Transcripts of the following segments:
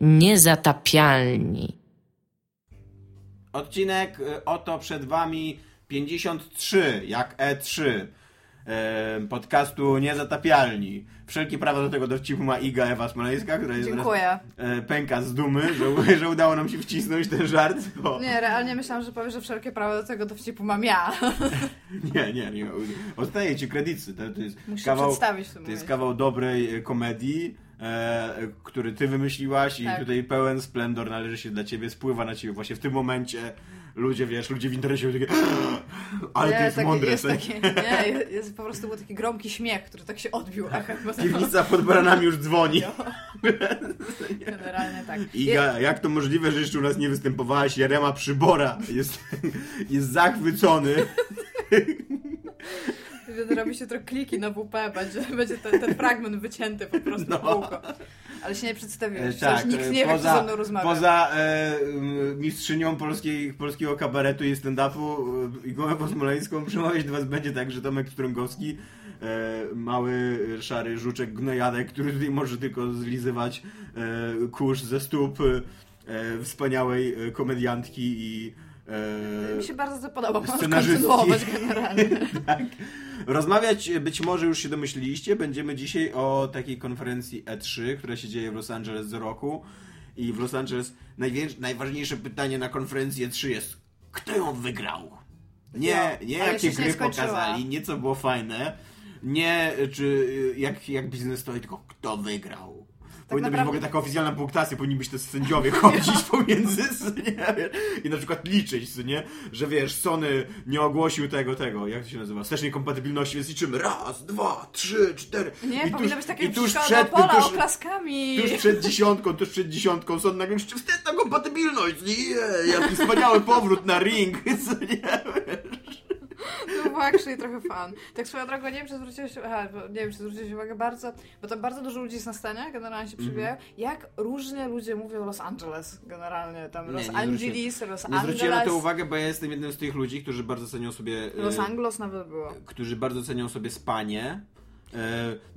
Niezatapialni. Odcinek y, oto przed wami 53, jak E3 e, podcastu Niezatapialni. Wszelkie prawa do tego dowcipu ma Iga Ewa Smoleńska, która jest Dziękuję. e, pęka z dumy, że, że udało nam się wcisnąć ten żart. Bo... Nie, realnie myślałam, że powiesz, że wszelkie prawo do tego dowcipu mam ja. Nie, nie, nie. Oddaję ci kredyty. To, to jest Musisz kawał, przedstawić w tym To jest kawał dobrej komedii, e, który ty wymyśliłaś i Tak. tutaj pełen splendor należy się dla ciebie, spływa na ciebie właśnie w tym momencie. Ludzie, wiesz, ludzie w internecie mówią takie ale to jest taki- mądre. Jest, co? taki, nie, jest, jest po prostu był taki gromki śmiech, który tak się odbił. Piwnica pod baranami już dzwoni. Generalnie tak. Iga, jak to możliwe, że jeszcze u nas nie występowałaś? Jarema Przybora jest, jest zachwycony. Je- Robi się trochę kliki na WP, będzie, będzie ten, ten fragment wycięty po prostu No. w kółko. Ale się nie przedstawiłeś, E, przecież nikt nie wie, kto ze mną rozmawia. Poza e, mistrzynią polskiej, polskiego kabaretu i stand-upu e, Igą Ewą Smoleńską przemawiać do was będzie także Tomek Strągowski, e, mały, szary żuczek gnojadek, który tutaj może tylko zlizywać e, kurz ze stóp e, wspaniałej e, komediantki i e, Mi się bardzo podoba, kontynuować generalnie. tak. Rozmawiać, być może już się domyśliliście, będziemy dzisiaj o takiej konferencji E3, która się dzieje w Los Angeles co roku. I w Los Angeles najważniejsze pytanie na konferencji E3 jest, kto ją wygrał? Nie, nie ale jakie gry nie pokazali, nie co było fajne, nie czy jak, jak biznes stoi, tylko kto wygrał. Powinna być w naprawdę- ogóle taka oficjalna punktacja, powinni być te sędziowie chodzić pomiędzy, nie, wiesz, i na przykład liczyć, nie, że wiesz, Sony nie ogłosił tego, tego, jak to się nazywa, wstecznej kompatybilności, więc liczymy. Raz, dwa, trzy, cztery. Nie, I powinno tuż, być takie i tuż przed, pola tuż, oklaskami. tuż przed dziesiątką, tuż przed dziesiątką Sony nagle krzyczy, wsteczna kompatybilność, nie, jaki wspaniały powrót na ring, co nie, To był actually trochę fan. Tak swoją drogą, nie wiem, czy zwróciłeś aha, nie wiem, czy zwróciłeś uwagę bardzo, bo tam bardzo dużo ludzi jest na scenie, generalnie się Mhm. przybijają, jak różnie ludzie mówią Los Angeles, generalnie, tam Nie, Los nie Angeles, Los Nie zwróciłem na to Angeles, uwagę, bo ja jestem jednym z tych ludzi, którzy bardzo cenią sobie... e, Los Anglos nawet było. którzy bardzo cenią sobie spanie. E,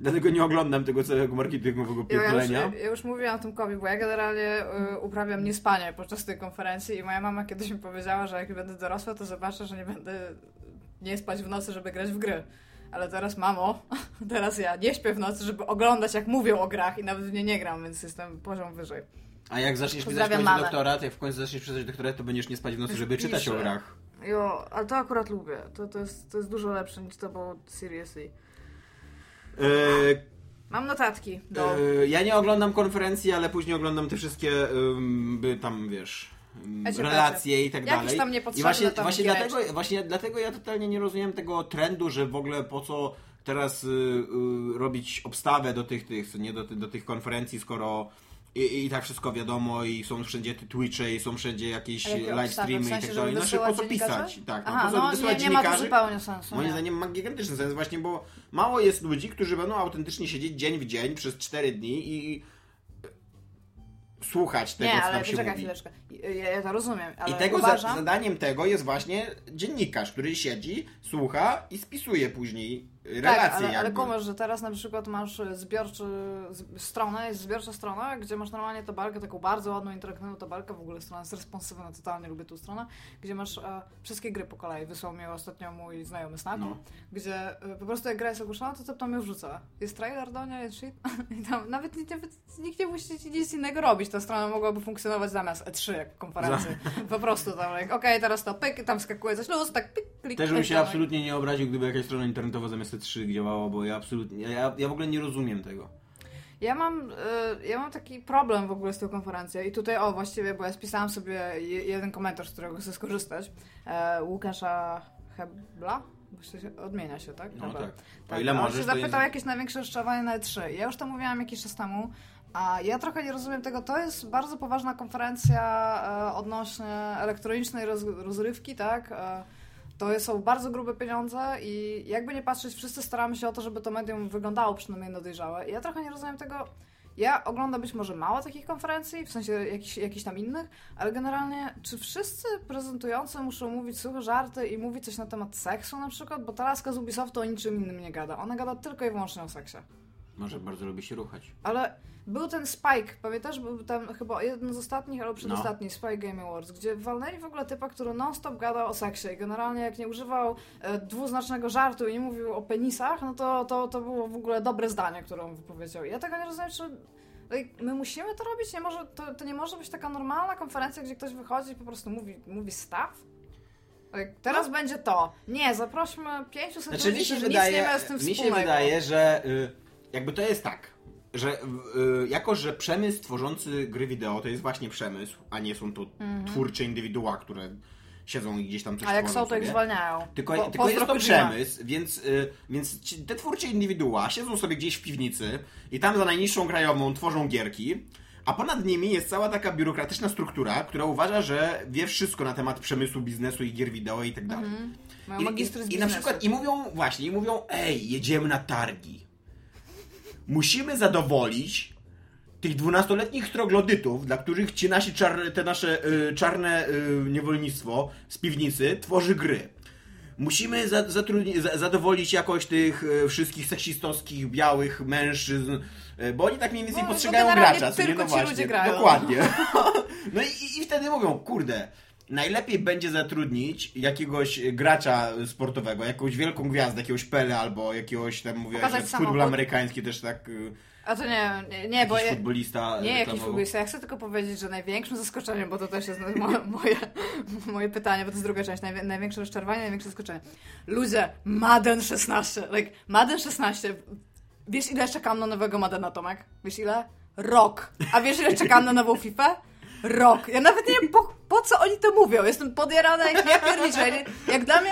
dlatego nie oglądam tego całego marketingowego Ja już, pierdolenia. ja już mówiłam Tomkowi, bo ja generalnie y, uprawiam niespanie podczas tej konferencji i moja mama kiedyś mi powiedziała, że jak będę dorosła, to zobaczę, że nie będę nie spać w nocy, żeby grać w gry. Ale teraz, mamo, teraz ja nie śpię w nocy, żeby oglądać, jak mówią o grach i nawet w nie nie gram, więc jestem poziom wyżej. A jak zaczniesz pisać w końcu doktorat, jak w końcu zaczniesz pisać doktorat, to będziesz nie spać w nocy, żeby czytać o grach. Jo, ale to akurat lubię. To, to, jest, to jest dużo lepsze niż to było seriously. E, Mam notatki do... e, ja nie oglądam konferencji, ale później oglądam te wszystkie ym, by tam, wiesz, relacje i tak dalej. tam I właśnie, tam właśnie, giereczki. dlatego, właśnie dlatego ja totalnie nie rozumiem tego trendu, że w ogóle po co teraz y, y, robić obstawę do tych, tych nie, do, do tych konferencji, skoro i, i tak wszystko wiadomo i są wszędzie te Twitche i są wszędzie jakieś live streamy W sensie, i tak dalej. Znaczy po wysyłać co pisać? Tak, Aha, no, po co no wysyłać nie, nie ma to zupełnie sensu. Moim nie. zdaniem ma gigantyczny sens właśnie, bo mało jest ludzi, którzy będą autentycznie siedzieć dzień w dzień przez 4 dni i słuchać tego, Nie, co ale tam się poczekaj mówi. chwileczkę. Ja, ja to rozumiem, ale I tego uważam... za, zadaniem tego jest właśnie dziennikarz, który siedzi, słucha i spisuje później relacje. Tak, ale, ale jakby. kumasz, że teraz na przykład masz zbiorczy, z, stronę, jest zbiorcza strona, gdzie masz normalnie tabelkę, taką bardzo ładną, interaktywną tabelkę, w ogóle strona jest responsywna, totalnie lubię tą stronę, gdzie masz e, wszystkie gry po kolei. Wysłał mi ostatnio mój znajomy Snaku, No. gdzie e, po prostu jak gra jest ogłoszona, to to tam ją wrzuca. Jest trailer do niej, jest shit i tam nawet, nikt- nawet nikt nie musi nic innego robić. Ta strona mogłaby funkcjonować zamiast E3 jak konferencji. Po prostu tam, like, okej, teraz to pyk, tam skakuje coś luz, tak pyk, klik, Też bym się tam, absolutnie nie obraził, gdyby jakaś strona internetowa zamiast T3 działała, bo ja absolutnie, ja, ja w ogóle nie rozumiem tego. Ja mam, y, ja mam taki problem w ogóle z tą konferencją i tutaj, o właściwie, bo ja spisałam sobie je, jeden komentarz, z którego chcę skorzystać. E, Łukasza Hebla? Odmienia się, tak? No Hebel. tak. O ile on możesz, się to zapytał jakieś największe rozczarowanie na E3. Ja już to mówiłam jakiś czas temu, a ja trochę nie rozumiem tego. To jest bardzo poważna konferencja e, odnośnie elektronicznej roz, rozrywki, tak? To są bardzo grube pieniądze i jakby nie patrzeć, wszyscy staramy się o to, żeby to medium wyglądało przynajmniej na dojrzałe. Ja trochę nie rozumiem tego. Ja oglądam być może mało takich konferencji, w sensie jakichś, jakichś tam innych, ale generalnie, czy wszyscy prezentujący muszą mówić suche żarty i mówić coś na temat seksu na przykład? Bo ta laska z Ubisoftu o niczym innym nie gada. Ona gada tylko i wyłącznie o seksie. Może bardzo lubi się ruchać. Ale był ten Spike, pamiętasz? Był tam chyba jeden z ostatnich, albo przedostatni No. Spike Game Awards, gdzie walnęli w ogóle typa, który non-stop gadał o seksie i generalnie jak nie używał e, dwuznacznego żartu i nie mówił o penisach, no to, to, to było w ogóle dobre zdanie, które on wypowiedział. I Ja tego nie rozumiem, czy my musimy to robić? Nie może, to, to nie może być taka normalna konferencja, gdzie ktoś wychodzi i po prostu mówi, mówi staw? Teraz będzie to. Nie, zaprośmy 500 Znaczy, ludzi, mi się którzy nic nie mają z tym mi się wspólnego. wydaje, że y, jakby to jest tak, że y, jako, że przemysł tworzący gry wideo to jest właśnie przemysł, a nie są to twórcze indywidua, które siedzą i gdzieś tam coś Mhm. A jak są, to ich zwalniają. Tylko, Po- tylko jest to przemysł, więc, y, więc ci, te twórcze indywidua siedzą sobie gdzieś w piwnicy i tam za najniższą krajową tworzą gierki, a ponad nimi jest cała taka biurokratyczna struktura, która uważa, że wie wszystko na temat przemysłu, biznesu i gier wideo i tak dalej. Mają I, i, I na przykład i mówią właśnie, i mówią, ej, jedziemy na targi. Musimy zadowolić tych dwunastoletnich troglodytów, dla których ci nasi czar, te nasze y, czarne y, niewolnictwo z piwnicy tworzy gry. Musimy za, zatrudni- za, zadowolić jakoś tych y, wszystkich seksistowskich, białych mężczyzn, y, bo oni tak mniej więcej No, postrzegają gracza. co nie? tylko no ci właśnie, ludzie grają. Dokładnie. No i, i wtedy mówią, kurde, najlepiej będzie zatrudnić jakiegoś gracza sportowego, jakąś wielką gwiazdę, jakiegoś Pele albo jakiegoś tam, mówię, futbol amerykański też tak, y, A to nie, nie, nie bo ja, futbolista nie jakiś futbolista. Ja chcę tylko powiedzieć, że największym zaskoczeniem, bo to też jest moje, moje, moje pytanie, bo to jest druga część, najwię, największe rozczarowanie, największe zaskoczenie. Ludzie, Madden 16, like, Madden 16, wiesz ile czekam na nowego Maddena, Tomek? Wiesz ile? Rok. A wiesz ile czekam na nową FIFA? Rok. Ja nawet nie po, po co oni to mówią. Jestem podjarana jak nie pierniczę. Nie- Jak dla mnie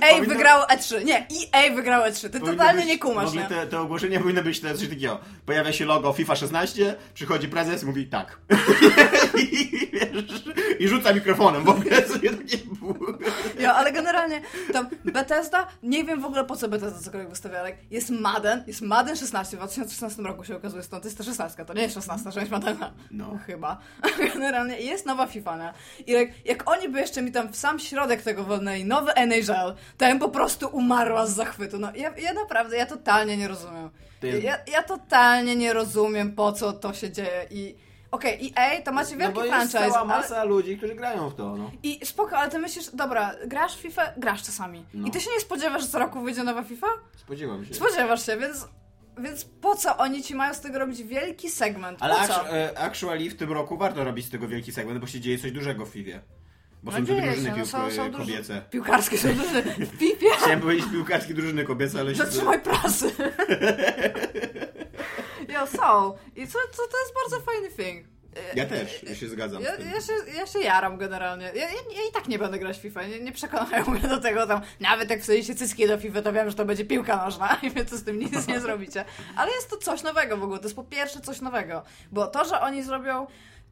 EA Powinno- wygrało E3. Nie, EA wygrało E3. Ty Powinno totalnie być- nie kumasz, nie? te, te ogłoszenia powinny być to coś takiego. Pojawia się logo FIFA 16, przychodzi prezes i mówi tak. I, wiesz, I rzuca mikrofonem w ogóle sobie takie... Ja, ale generalnie tam Bethesda, nie wiem w ogóle po co Bethesda cokolwiek wystawia, ale jest Madden, jest Madden 16, w 2016 roku się okazuje, stąd jest to 16, to nie jest 16 część Maddena. No. Chyba. Generalnie jest nowa FIFA, nie? I jak, jak oni by jeszcze mi tam w sam środek tego wolnęli, nowy NHL, to ja bym po prostu umarła z zachwytu. No ja, ja naprawdę, ja totalnie nie rozumiem. Ja, ja totalnie nie rozumiem po co to się dzieje i okej, EA to macie No wielki bo jest franchise, cała ale- masa ludzi, którzy grają w to, no. i spoko, ale ty myślisz, dobra, grasz w FIFA? Grasz czasami. No. I ty się nie spodziewasz, że co roku wyjdzie nowa FIFA? Spodziewam się. Spodziewasz się, więc, więc po co oni ci mają z tego robić wielki segment? Ale po co? actu- e, actually w tym roku warto robić z tego wielki segment, bo się dzieje coś dużego w FIFA. Bo No są te dzieje drużyny się, no są- są e, kobiece. Piłkarskie są duże w FIFA. Chciałem powiedzieć piłkarskie drużyny kobiece, ale się... Zatrzymaj prasy. Jo, są. I co, co to jest bardzo fajny thing. Ja też się zgadzam Ja, ja, się, ja się jaram generalnie. Ja, ja, ja i tak nie będę grać w FIFA. Nie, nie przekonają mnie do tego tam. Nawet jak wsadzicie cycki do FIFA, to wiem, że to będzie piłka nożna i wy to z tym nic nie zrobicie. Ale jest to coś nowego w ogóle. To jest po pierwsze coś nowego. Bo to, że oni zrobią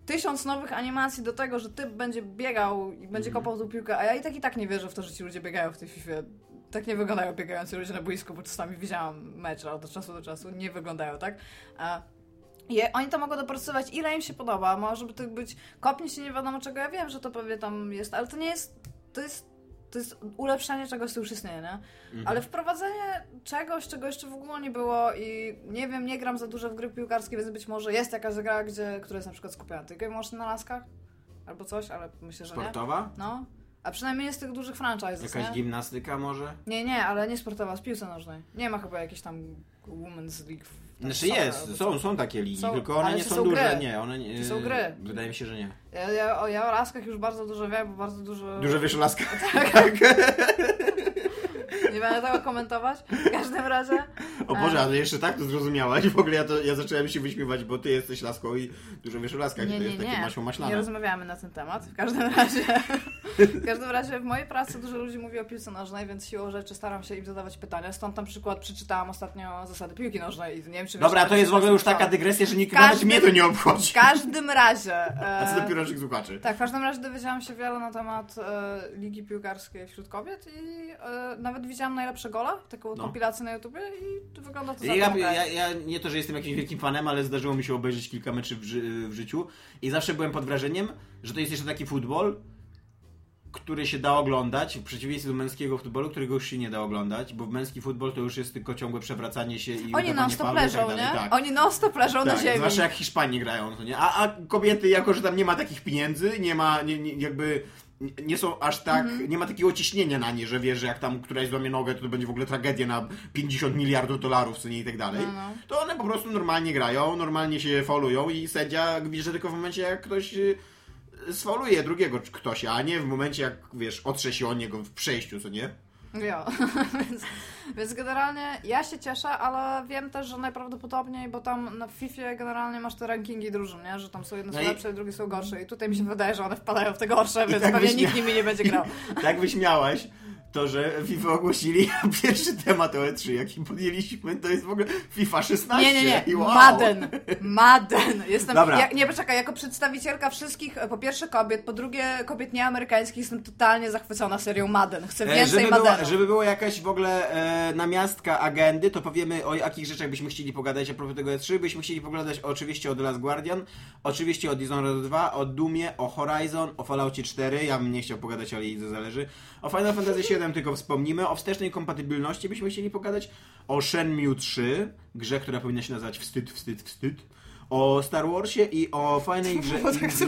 tysiąc nowych animacji do tego, że typ będzie biegał i będzie Mhm. kopał tą piłkę, a ja i tak i tak nie wierzę w to, że ci ludzie biegają w tej FIFA. Tak nie wyglądają biegający ludzie na boisku, bo czasami widziałam mecz ale od czasu do czasu. Nie wyglądają tak. A je, oni to mogą dopracować ile im się podoba. Może by to być kopnie się nie wiadomo czego. Ja wiem, że to pewnie tam jest, ale to nie jest. To jest. To jest ulepszenie czegoś, co już istnieje, nie? Mhm. Ale wprowadzenie czegoś, czego jeszcze w ogóle nie było i nie wiem, nie gram za dużo w gry piłkarskie, więc być może jest jakaś gra, gdzie, która jest na przykład skupiona tylko i wyłącznie na laskach albo coś, ale myślę, że nie. Sportowa? No. A przynajmniej jest tych dużych franchises, Jakaś nie? gimnastyka może? Nie, nie, ale nie sportowa, z piłce nożnej. Nie ma chyba jakiejś tam Women's League. Tam Znaczy soccer jest, są, są takie ligi, Są, tylko one nie są, są duże. gry? Nie, one nie. Są gry? Wydaje mi się, że nie. Ja, ja, o, ja o laskach już bardzo dużo wiem, bo bardzo dużo... Duże wiesz laska. Tak. Nie będę tego komentować. W każdym razie... O Boże, ale jeszcze tak to zrozumiałaś. W ogóle ja, to, ja zacząłem się wyśmiewać, bo ty jesteś laską i dużo wiesz o laskach. Nie, to nie, jest takie nie. Nie maślane. rozmawiamy na ten temat. W każdym razie... W każdym razie w mojej pracy dużo ludzi mówi o piłce nożnej, więc siłą rzeczy staram się im zadawać pytania. Stąd na przykład przeczytałam ostatnio zasady piłki nożnej i nie wiem, czy... Dobra, to jest w ogóle już taka dygresja, że nikt Każdy- nawet mnie to nie obchodzi. W każdym razie... A co e, dopiero naszych słuchaczy? Tak, w każdym razie dowiedziałam się wiele na temat e, ligi piłkarskiej wśród kobiet i e, nawet widziałam najlepsze gole, taką No. kompilację na YouTubie i wygląda to Ja, ja, ja nie to, że jestem jakimś wielkim fanem, ale zdarzyło mi się obejrzeć kilka meczy w, ży w życiu i zawsze byłem pod wrażeniem, że to jest jeszcze taki futbol, który się da oglądać, w przeciwieństwie do męskiego futbolu, którego już się nie da oglądać, bo w męski futbol to już jest tylko ciągłe przewracanie się i Oni faulu i leżą, tak nie? Tak. Oni non-stop leżą na Tak, ziemi. zwłaszcza jak Hiszpanii grają, to nie? A, a kobiety, jako że tam nie ma takich pieniędzy, nie ma, nie, nie, jakby nie są aż tak, Mhm. nie ma takiego ciśnienia na nie, że wie, że jak tam któraś złamie nogę, to, to będzie w ogóle tragedia na 50 miliardów dolarów, co nie i tak dalej. No, no. To one po prostu normalnie grają, normalnie się faulują i sędzia bierze tylko w momencie, jak ktoś y, sfauluje drugiego ktoś, a nie w momencie, jak wiesz, otrze się o niego w przejściu, co nie? Jo. więc, więc generalnie ja się cieszę, ale wiem też, że najprawdopodobniej, bo tam na FIFA generalnie masz te rankingi drużyn, nie? że tam są jedne są No i- lepsze, drugie są gorsze i tutaj mi się wydaje, że one wpadają w te gorsze, więc tak pewnie byś nikt nimi nie będzie grał. tak wyśmiałaś to, że FIFA ogłosili, pierwszy temat OE3, jaki podjęliśmy, to jest w ogóle FIFA 16. Nie, nie, nie. I wow. Madden. Madden. Jestem, Dobra. ja, nie, poczekaj, jako przedstawicielka wszystkich, po pierwsze kobiet, po drugie kobiet nieamerykańskich, jestem totalnie zachwycona serią Madden. Chcę E, więcej żeby, było, Maddenu. żeby było jakaś w ogóle e, namiastka agendy, to powiemy o jakich rzeczach byśmy chcieli pogadać a propos tego E3. Byśmy chcieli pogadać oczywiście o The Last Guardian, oczywiście o Dishonored 2, o Doomie, o Horizon, o Falloutie 4. Ja bym nie chciał pogadać, ale i to zależy. O Final Fantasy 7 tylko wspomnimy. O wstecznej kompatybilności byśmy chcieli pogadać. O Shenmue 3, grze, która powinna się nazywać Wstyd, Wstyd, Wstyd. O Star Warsie i o fajnej grze tak indie,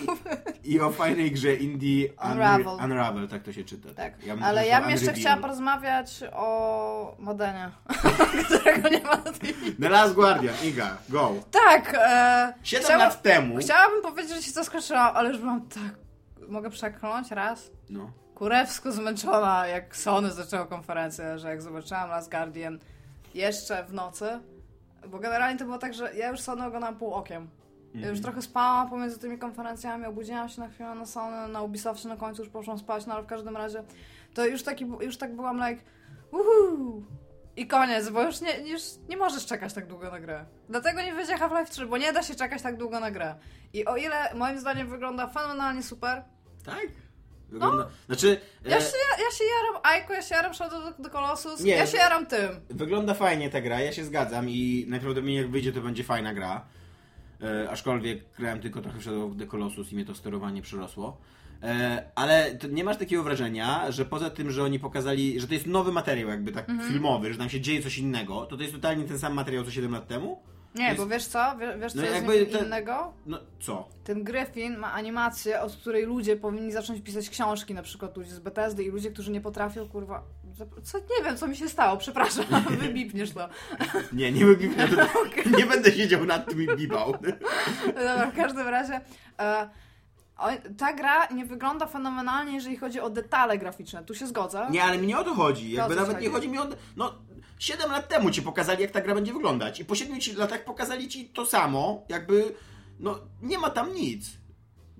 i o fajnej grze indie Unravel. Unravel, tak to się czyta. Tak, Ja bym ale ja bym jeszcze Unreveal. chciała porozmawiać o Modenie, którego nie ma na tej The Last Guardian, Iga, go. Tak, e, 7 chciałam- lat temu. Chciałabym powiedzieć, że się zaskoczyłam, ale już byłam tak... Mogę przekląć raz? No. Kurewsko zmęczona, jak Sony zaczęło konferencję, że jak zobaczyłam Last Guardian jeszcze w nocy, bo generalnie to było tak, że ja już Sony oglądałam pół okiem. Ja Mhm. już trochę spałam pomiędzy tymi konferencjami, obudziłam się na chwilę na Sony, na Ubisoftie na końcu już poszłam spać, no ale w każdym razie to już, taki, już tak byłam like uhu i koniec, bo już nie, już nie możesz czekać tak długo na grę. Dlatego nie wyjdzie Half-Life 3, bo nie da się czekać tak długo na grę. I o ile moim zdaniem wygląda fenomenalnie super, Tak? Wygląda... Znaczy, No. Ja e, się, ja się jaram Aiko, ja się jaram Shadow of the Colossus, Nie, ja się jaram tym. wygląda fajnie ta gra, ja się zgadzam i najprawdopodobniej jak wyjdzie to będzie fajna gra. E, aczkolwiek grałem tylko trochę w Shadow of the Colossus i mnie to sterowanie przyrosło. E, ale nie masz takiego wrażenia, że poza tym, że oni pokazali, że to jest nowy materiał jakby tak Mhm. filmowy, że tam się dzieje coś innego, to to jest totalnie ten sam materiał co 7 lat temu? Nie, Jest- bo wiesz co? Wie- Wiesz co No jest ten- innego? No co? Ten Gryfin ma animację, od której ludzie powinni zacząć pisać książki, na przykład ludzie z Bethesdy i ludzie, którzy nie potrafią, kurwa... Co, nie wiem, co mi się stało, przepraszam, wybipniesz to. Nie, nie, nie, to, nie będę siedział nad tym i bibał. Dobra, w każdym razie... E, o, ta gra nie wygląda fenomenalnie, jeżeli chodzi o detale graficzne. Tu się zgodzę. Nie, ale mi nie o to chodzi. Jakby nawet chodzi? nie chodzi mi o. No, 7 lat temu ci pokazali, jak ta gra będzie wyglądać. I po 7 ci- latach pokazali ci to samo. Jakby. No, nie ma tam nic.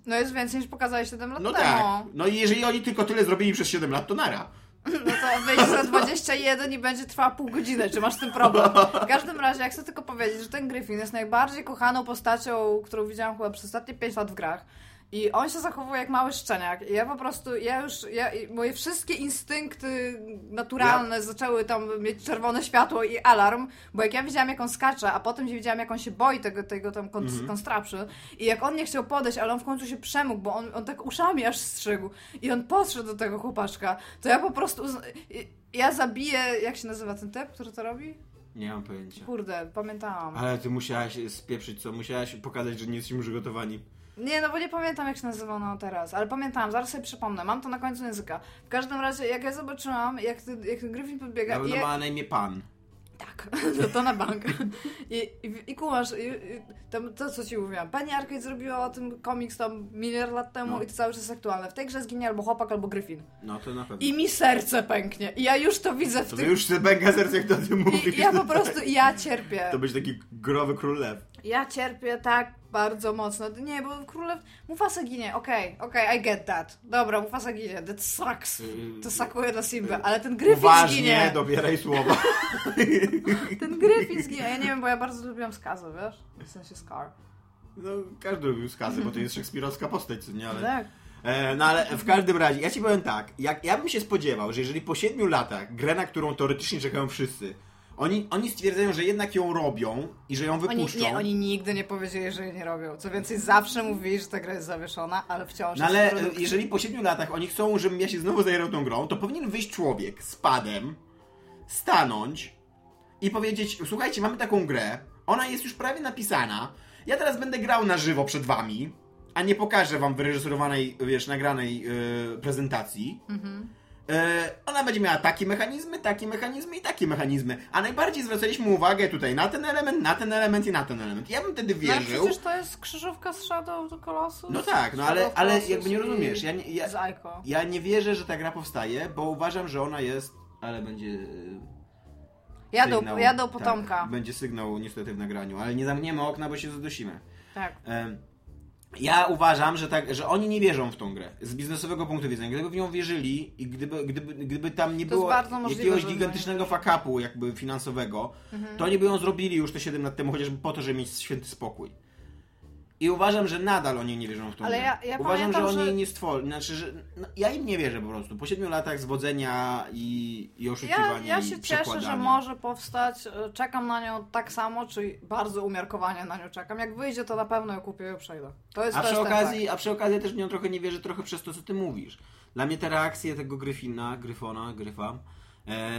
No jest więcej niż pokazałeś 7 lat No temu. tak. No i jeżeli oni tylko tyle zrobili przez 7 lat, to nara. No to wyjdzie za 21 i będzie trwała pół godziny. Czy masz z tym problem? W każdym razie, jak chcę tylko powiedzieć, że ten Griffin jest najbardziej kochaną postacią, którą widziałam chyba przez ostatnie 5 lat w grach. I on się zachowuje jak mały szczeniak. I ja po prostu, ja już, ja, moje wszystkie instynkty naturalne zaczęły tam mieć czerwone światło i alarm, bo jak ja widziałam, jak on skacze, a potem widziałam, jak on się boi tego, tego tam kon, Mhm. konstrapszy i jak on nie chciał podejść, ale on w końcu się przemógł, bo on, on tak uszami aż strzygł i on podszedł do tego chłopaczka, to ja po prostu, ja zabiję, jak się nazywa ten typ, który to robi? Nie mam pojęcia. Kurde, pamiętałam. Ale ty musiałaś spieprzyć co? Musiałaś pokazać, że nie jesteśmy przygotowani. Nie, no bo nie pamiętam jak się nazywa no teraz, ale pamiętałam, zaraz sobie przypomnę, mam to na końcu języka. W każdym razie, jak ja zobaczyłam, jak, ten- jak ten Griffin podbiega pewno jak... ma na imię Pan. Tak, to, to na bank. I, i, i kumasz, i, i, tam, to co ci mówiłam, pani Arcade zrobiła o tym komiks tam miliard lat temu No. i to cały czas aktualne. W tej grze zginie albo chłopak, albo Griffin. No to na pewno. I mi serce pęknie. I ja już to widzę w To tych... ty już sobie bęga serce, jak to o tym mówisz. I ja po prostu, ja cierpię. To będzie taki growy król lew. Ja cierpię tak bardzo mocno. Nie, bo królew... Mufasa ginie, okej, okej, I get that. Dobra, Mufasa ginie, that sucks. To sakuje dla Simba, ale ten Griffin Uważnie, zginie. dobieraj słowa. Ten Griffin zginie. Ja nie wiem, bo ja bardzo lubiłam skazę, wiesz? W sensie Scar. No, każdy lubił skazy, bo to jest szekspirowska postać, co nie? Ale... Tak. E, no ale w każdym razie, ja ci powiem tak, jak, ja bym się spodziewał, że jeżeli po 7 latach grę, na którą teoretycznie czekają wszyscy, Oni, oni stwierdzają, że jednak ją robią i że ją Oni, wypuszczą. nie, oni nigdy nie powiedzieli, że jej nie robią. Co więcej, zawsze mówili, że ta gra jest zawieszona, ale wciąż No ale produkcji. jeżeli po 7 latach oni chcą, żebym ja się znowu zajerał tą grą, to powinien wyjść człowiek z padem, stanąć i powiedzieć, słuchajcie, mamy taką grę, ona jest już prawie napisana, ja teraz będę grał na żywo przed wami, a nie pokażę wam wyreżyserowanej, wiesz, nagranej yy, prezentacji. Yy, ona będzie miała takie mechanizmy, takie mechanizmy i takie mechanizmy. A najbardziej zwracaliśmy uwagę tutaj na ten element, na ten element i na ten element. Ja bym wtedy No, wierzył. przecież to jest krzyżówka z Shadow the Colossus. No tak, no ale, ale jakby nie rozumiesz. Ja nie, ja, ja nie wierzę, że ta gra powstaje, bo uważam, że ona jest. Ale będzie. yy, Jadą, sygnał, jadą potomka. Tak, będzie sygnał niestety w nagraniu, ale nie zamkniemy okna, bo się zadusimy. Tak. Em, Ja uważam, że, tak, że oni nie wierzą w tą grę z biznesowego punktu widzenia. Gdyby w nią wierzyli i gdyby, gdyby, gdyby tam nie To było możliwe, jakiegoś Mhm. gigantycznego fuck-upu jakby finansowego, to oni by ją zrobili już te 7 lat temu, chociażby po to, żeby mieć święty spokój. I uważam, że nadal oni nie wierzą w tą Ale grę. ja- ja uważam, że pamiętam, oni że- nie stworzą. Znaczy, że no, ja im nie wierzę po prostu. Po 7 latach zwodzenia i, i Ja, oszukiwania ja i się cieszę, że może powstać. e, Czekam na nią tak samo, czyli bardzo umiarkowanie na nią czekam. Jak wyjdzie, to na pewno ją kupię i przejdę. To jest A przy, okazji, a przy okazji ja też w nią trochę nie wierzę, trochę przez to, co ty mówisz. Dla mnie te reakcje tego Gryfina, Gryfona, Gryfa,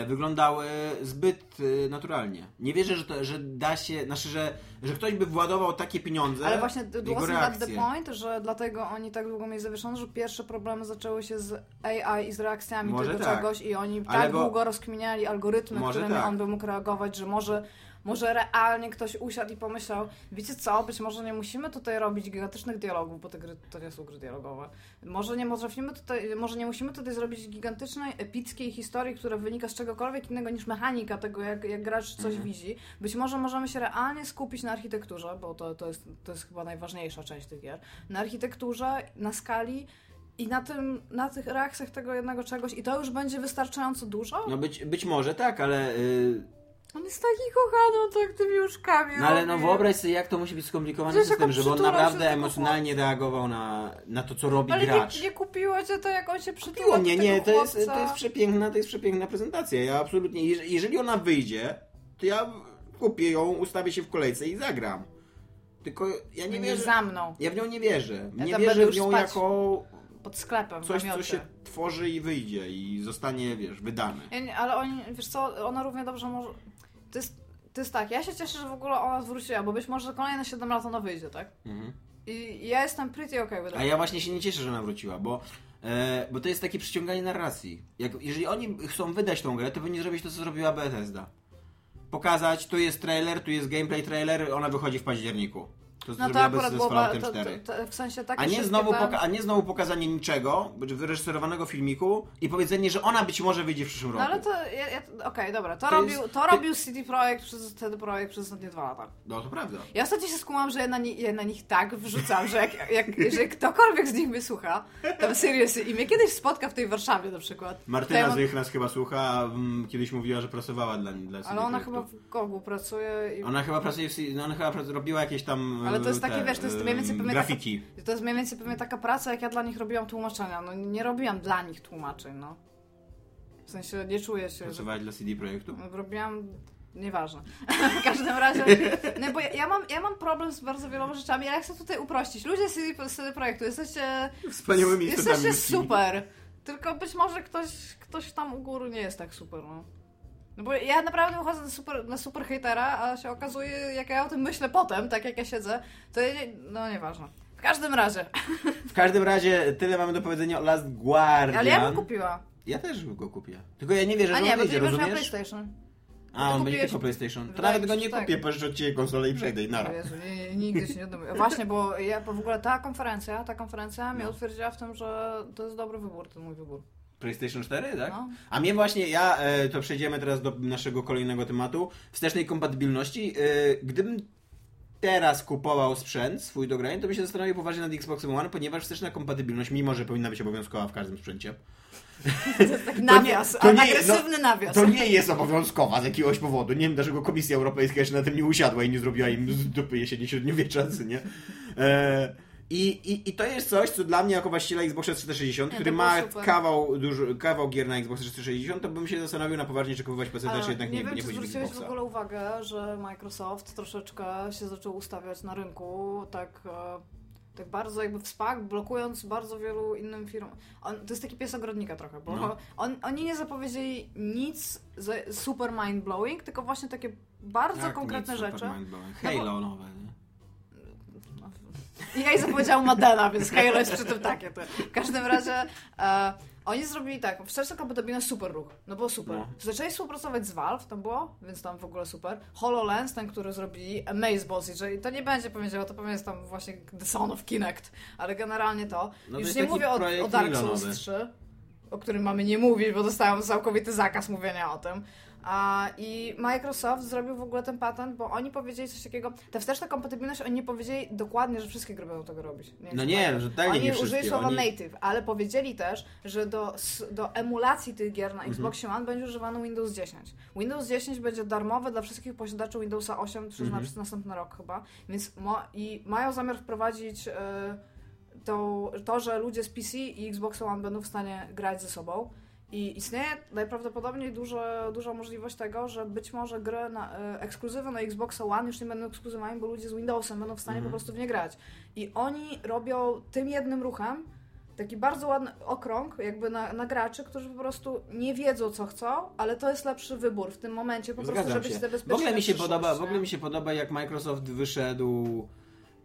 wyglądały zbyt e, naturalnie. Nie wierzę, że, to, że da się, znaczy, że, że ktoś by władował takie pieniądze Ale właśnie wasn't that the point, że dlatego oni tak długo mieli zawieszone, że pierwsze problemy zaczęły się z AI i z reakcjami Może tego tak. czegoś i oni Ale tak bo- długo rozkminiali algorytmy, Może którymi tak. on by mógł reagować, że może, może realnie ktoś usiadł i pomyślał, wiecie co, być może nie musimy tutaj robić gigantycznych dialogów, bo te gry to nie są gry dialogowe. Może nie tutaj, może nie musimy tutaj zrobić gigantycznej, epickiej historii, która wynika z czegokolwiek innego niż mechanika tego, jak, jak gracz coś Mhm. widzi. Być może możemy się realnie skupić na architekturze, bo to, to, jest, to jest chyba najważniejsza część tych gier. Na architekturze, na skali i na, tym, na tych reakcjach tego jednego czegoś i to już będzie wystarczająco dużo? No być, być może tak, ale... y, On jest taki kochany, on tak tymi łóżkami no ale no wyobraź sobie, jak to musi być skomplikowany Przecież system, on żeby on przytulał naprawdę emocjonalnie reagował na, na to, co robi Ale gracz. nie, nie kupiło cię to, jak on się przytula Piło do mnie, tego nie, to jest, chłopca. to jest przepiękna, to jest przepiękna prezentacja. Ja absolutnie, jeż- jeżeli ona wyjdzie, to ja kupię ją, ustawię się w kolejce i zagram. Tylko ja nie Nie wierzę. za mną, Ja w nią nie wierzę. Ja Nie wierzę w nią jako pod sklepem, coś, co namiocie. się tworzy i wyjdzie i zostanie, wiesz, wydane. Ja nie, ale oni, wiesz co, ona równie dobrze może... To jest, to jest tak, ja się cieszę, że w ogóle ona wróciła, bo być może kolejne 7 lat ona wyjdzie, tak? Mhm. I ja jestem pretty okay with A ja właśnie się nie cieszę, że ona wróciła, bo, e, bo to jest takie przyciąganie narracji. Jak, jeżeli oni chcą wydać tą grę, to powinni zrobić to, co zrobiła Bethesda. Pokazać, tu jest trailer, tu jest gameplay trailer, ona wychodzi w październiku. To, No to akurat Bethesda było, z ba- Falloutem to, 4. to, to, w sensie takie A nie, znowu ten- poka- a nie znowu pokazanie niczego, wyreżyserowanego filmiku i powiedzenie, że ona być może wyjdzie w przyszłym No roku. ale to, ja, ja, okej, dobra, to, robił, jest- to robił CD Projekt przez CD Projekt przez ostatnie dwa lata. No to prawda. Ja ostatnio się skumałam, że ja na, ni- ja na nich tak wrzucam, że jak, jak że ktokolwiek z nich mnie słucha, to seriously, i mnie kiedyś spotka w tej Warszawie na przykład. Martyna ja mam- Zych nas chyba słucha, a, mm, kiedyś mówiła, że pracowała dla, dla CD Ale ona chyba Projektu. w Gogu pracuje i... Ona chyba pracuje w, no ona chyba robiła jakieś tam Ale to jest te, takie, wiesz, to jest mniej więcej pewnie grafiki. To jest mniej więcej pewnie taka praca, jak ja dla nich robiłam tłumaczenia. No nie robiłam dla nich tłumaczeń, no. W sensie nie czuję się, że Pracowała dla CD Projektu? No, robiłam. Nieważne. w każdym razie. No bo ja, ja, mam, ja mam problem z bardzo wieloma rzeczami, ale ja chcę tutaj uprościć. Ludzie z CD, Projektu, jesteście. Wspaniałymi Jesteście super. Tylko być może ktoś, ktoś tam u góry nie jest tak super, no. No bo ja naprawdę wychodzę na super, na super hejtera, a się okazuje, jak ja o tym myślę potem, tak jak ja siedzę, to ja nie, no nieważne. W każdym razie. W każdym razie tyle mamy do powiedzenia o Last Guardian. Ale ja bym kupiła. Ja też go kupię. Tylko ja nie wierzę, A że nie, on wyjdzie, rozumiesz? PlayStation. A, on będzie tylko PlayStation. To nawet go nie tak. kupię, pożyczę od ciebie konsolę i przejdę i nara. Jezu, nie, nie, nigdy się nie odmówię. Właśnie, bo ja bo w ogóle ta konferencja, ta konferencja mnie No. utwierdziła w tym, że to jest dobry wybór, ten mój wybór. PlayStation 4, tak? No. A mnie właśnie, ja, e, to przejdziemy teraz do naszego kolejnego tematu, wstecznej kompatybilności. E, gdybym teraz kupował sprzęt swój do grania, to bym się zastanowił poważnie nad Xboxem One, ponieważ wsteczna kompatybilność, mimo że powinna być obowiązkowa w każdym sprzęcie, To jest taki To nawias, nie- to ale nie- agresywny nawias. to nie jest obowiązkowa z jakiegoś powodu. Nie wiem, dlaczego Komisja Europejska jeszcze na tym nie usiadła i nie zrobiła im dupy jesieni średniowiecza, nie? E, I, i, I to jest coś, co dla mnie jako właściciela Xboxa 360, Nie, który ma super. kawał, dużo, kawał gier na Xboxa 360, to bym się zastanowił na poważnie, czy kupować PC, czy jednak nie, nie wiem, nie czy chodzić w zwróciłeś w Xboxa. ogóle uwagę, że Microsoft troszeczkę się zaczął ustawiać na rynku tak, e, tak bardzo jakby w spak, blokując bardzo wielu innym firmom. On, to jest taki pies ogrodnika trochę, bo No. on, oni nie zapowiedzieli nic super mind-blowing, tylko właśnie takie bardzo Jak konkretne rzeczy. super mind-blowing. No bo- Halo nowe, nie? Jej zapowiedział Madena, więc Halo jest przy tym takie. To. W każdym razie e, oni zrobili tak, wsteczna kompatybilność super ruch, no było super. No. Zaczęli współpracować z Valve, tam było, więc tam w ogóle super. HoloLens, ten, który zrobili, Amazeboss, jeżeli to nie będzie powiedział, to pewnie jest tam właśnie The Son of Kinect, ale generalnie to. No to Już jest nie mówię o, o Dark. Souls 3, o którym mamy nie mówić, bo dostałam całkowity zakaz mówienia o tym. A, I Microsoft zrobił w ogóle ten patent, bo oni powiedzieli coś takiego. Ta wsteczna kompatybilność, oni nie powiedzieli dokładnie, że wszystkie gry będą tego robić. Nie No nie, że totalnie Oni nie użyli słowa oni- native, ale powiedzieli też, że do, do emulacji tych gier Mhm. na Xbox One będzie używany Windows 10. Windows 10 będzie darmowy dla wszystkich posiadaczy Windowsa 8 przez, Mhm. na, przez następny rok chyba, więc i mają zamiar wprowadzić e, to, to, że ludzie z PC i Xbox One będą w stanie grać ze sobą. I istnieje najprawdopodobniej duża, duża możliwość tego, że być może gry na, e, ekskluzywy na Xbox One już nie będą ekskluzywami, bo ludzie z Windowsem będą w stanie Mhm. po prostu w nie grać. I oni robią tym jednym ruchem taki bardzo ładny okrąg jakby na, na graczy, którzy po prostu nie wiedzą co chcą, ale to jest lepszy wybór w tym momencie po prostu, Zgadzam żeby się. się W zabezpieczyć ogóle mi się podoba, w ogóle mi się podoba jak Microsoft wyszedł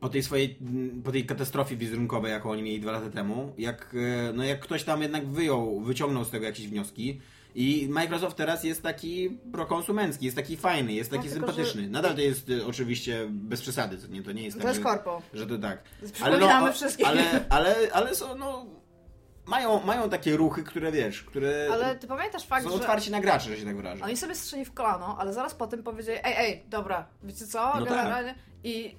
po tej swojej, po tej katastrofie wizerunkowej, jaką oni mieli dwa lata temu, jak, e, no jak ktoś tam jednak wyjął, wyciągnął z tego jakieś wnioski i Microsoft teraz jest taki prokonsumencki, jest taki fajny, jest taki No, tylko, sympatyczny. że- Nadal to jest e, oczywiście bez przesady, to nie, to nie jest To tak, jest że, korpo. że to tak. Przypominamy wszystkim. Ale, ale, ale są, no, mają, mają takie ruchy, które wiesz, które Ale ty pamiętasz fakt, są że otwarci na graczy, że się tak wyrażę. oni sobie strzeli w kolano, ale zaraz potem powiedzieli, ej, ej, dobra, wiecie co, No generalnie i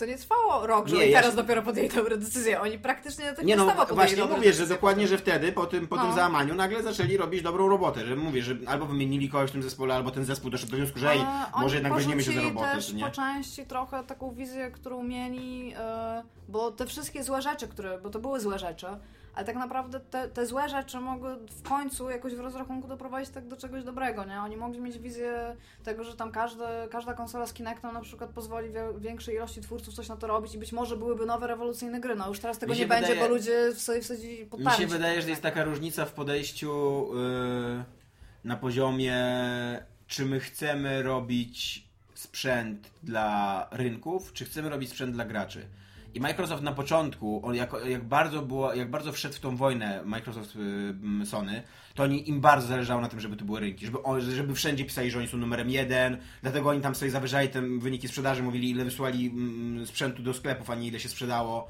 to nie trwało rok, że Nie, oni ja teraz się- dopiero podjęli dobre decyzje. Oni praktycznie na Nie no, podjęli właśnie mówię, że dokładnie, że wtedy, po tym, po tym No. załamaniu, nagle zaczęli robić dobrą robotę, że mówię, że albo wymienili kogoś w tym zespole, albo ten zespół doszedł do wniosku, że ej, może jednak weźmiemy się za robotę, też nie? po części trochę taką wizję, którą mieli, e, bo te wszystkie złe rzeczy, które, bo to były złe rzeczy, ale tak naprawdę te, te złe rzeczy mogły w końcu jakoś w rozrachunku doprowadzić tak do czegoś dobrego, nie? Oni mogli mieć wizję tego, że tam każdy, każda konsola z Kinectem na przykład pozwoli większej ilości twórców coś na to robić i być może byłyby nowe rewolucyjne gry. No już teraz tego nie się będzie, wydaje- bo ludzie w sobie wsadzili Mi się wydaje, że jest taka różnica w podejściu yy, na poziomie, czy my chcemy robić sprzęt dla rynków, czy chcemy robić sprzęt dla graczy. I Microsoft na początku, on jak, jak, bardzo było, jak bardzo wszedł w tą wojnę Microsoft yy, Sony, to oni, im bardzo zależało na tym, żeby to były rynki, żeby, żeby wszędzie pisali, że oni są numerem jeden, dlatego oni tam sobie zawyżali te wyniki sprzedaży, mówili ile wysłali mm, sprzętu do sklepów, a nie ile się sprzedało.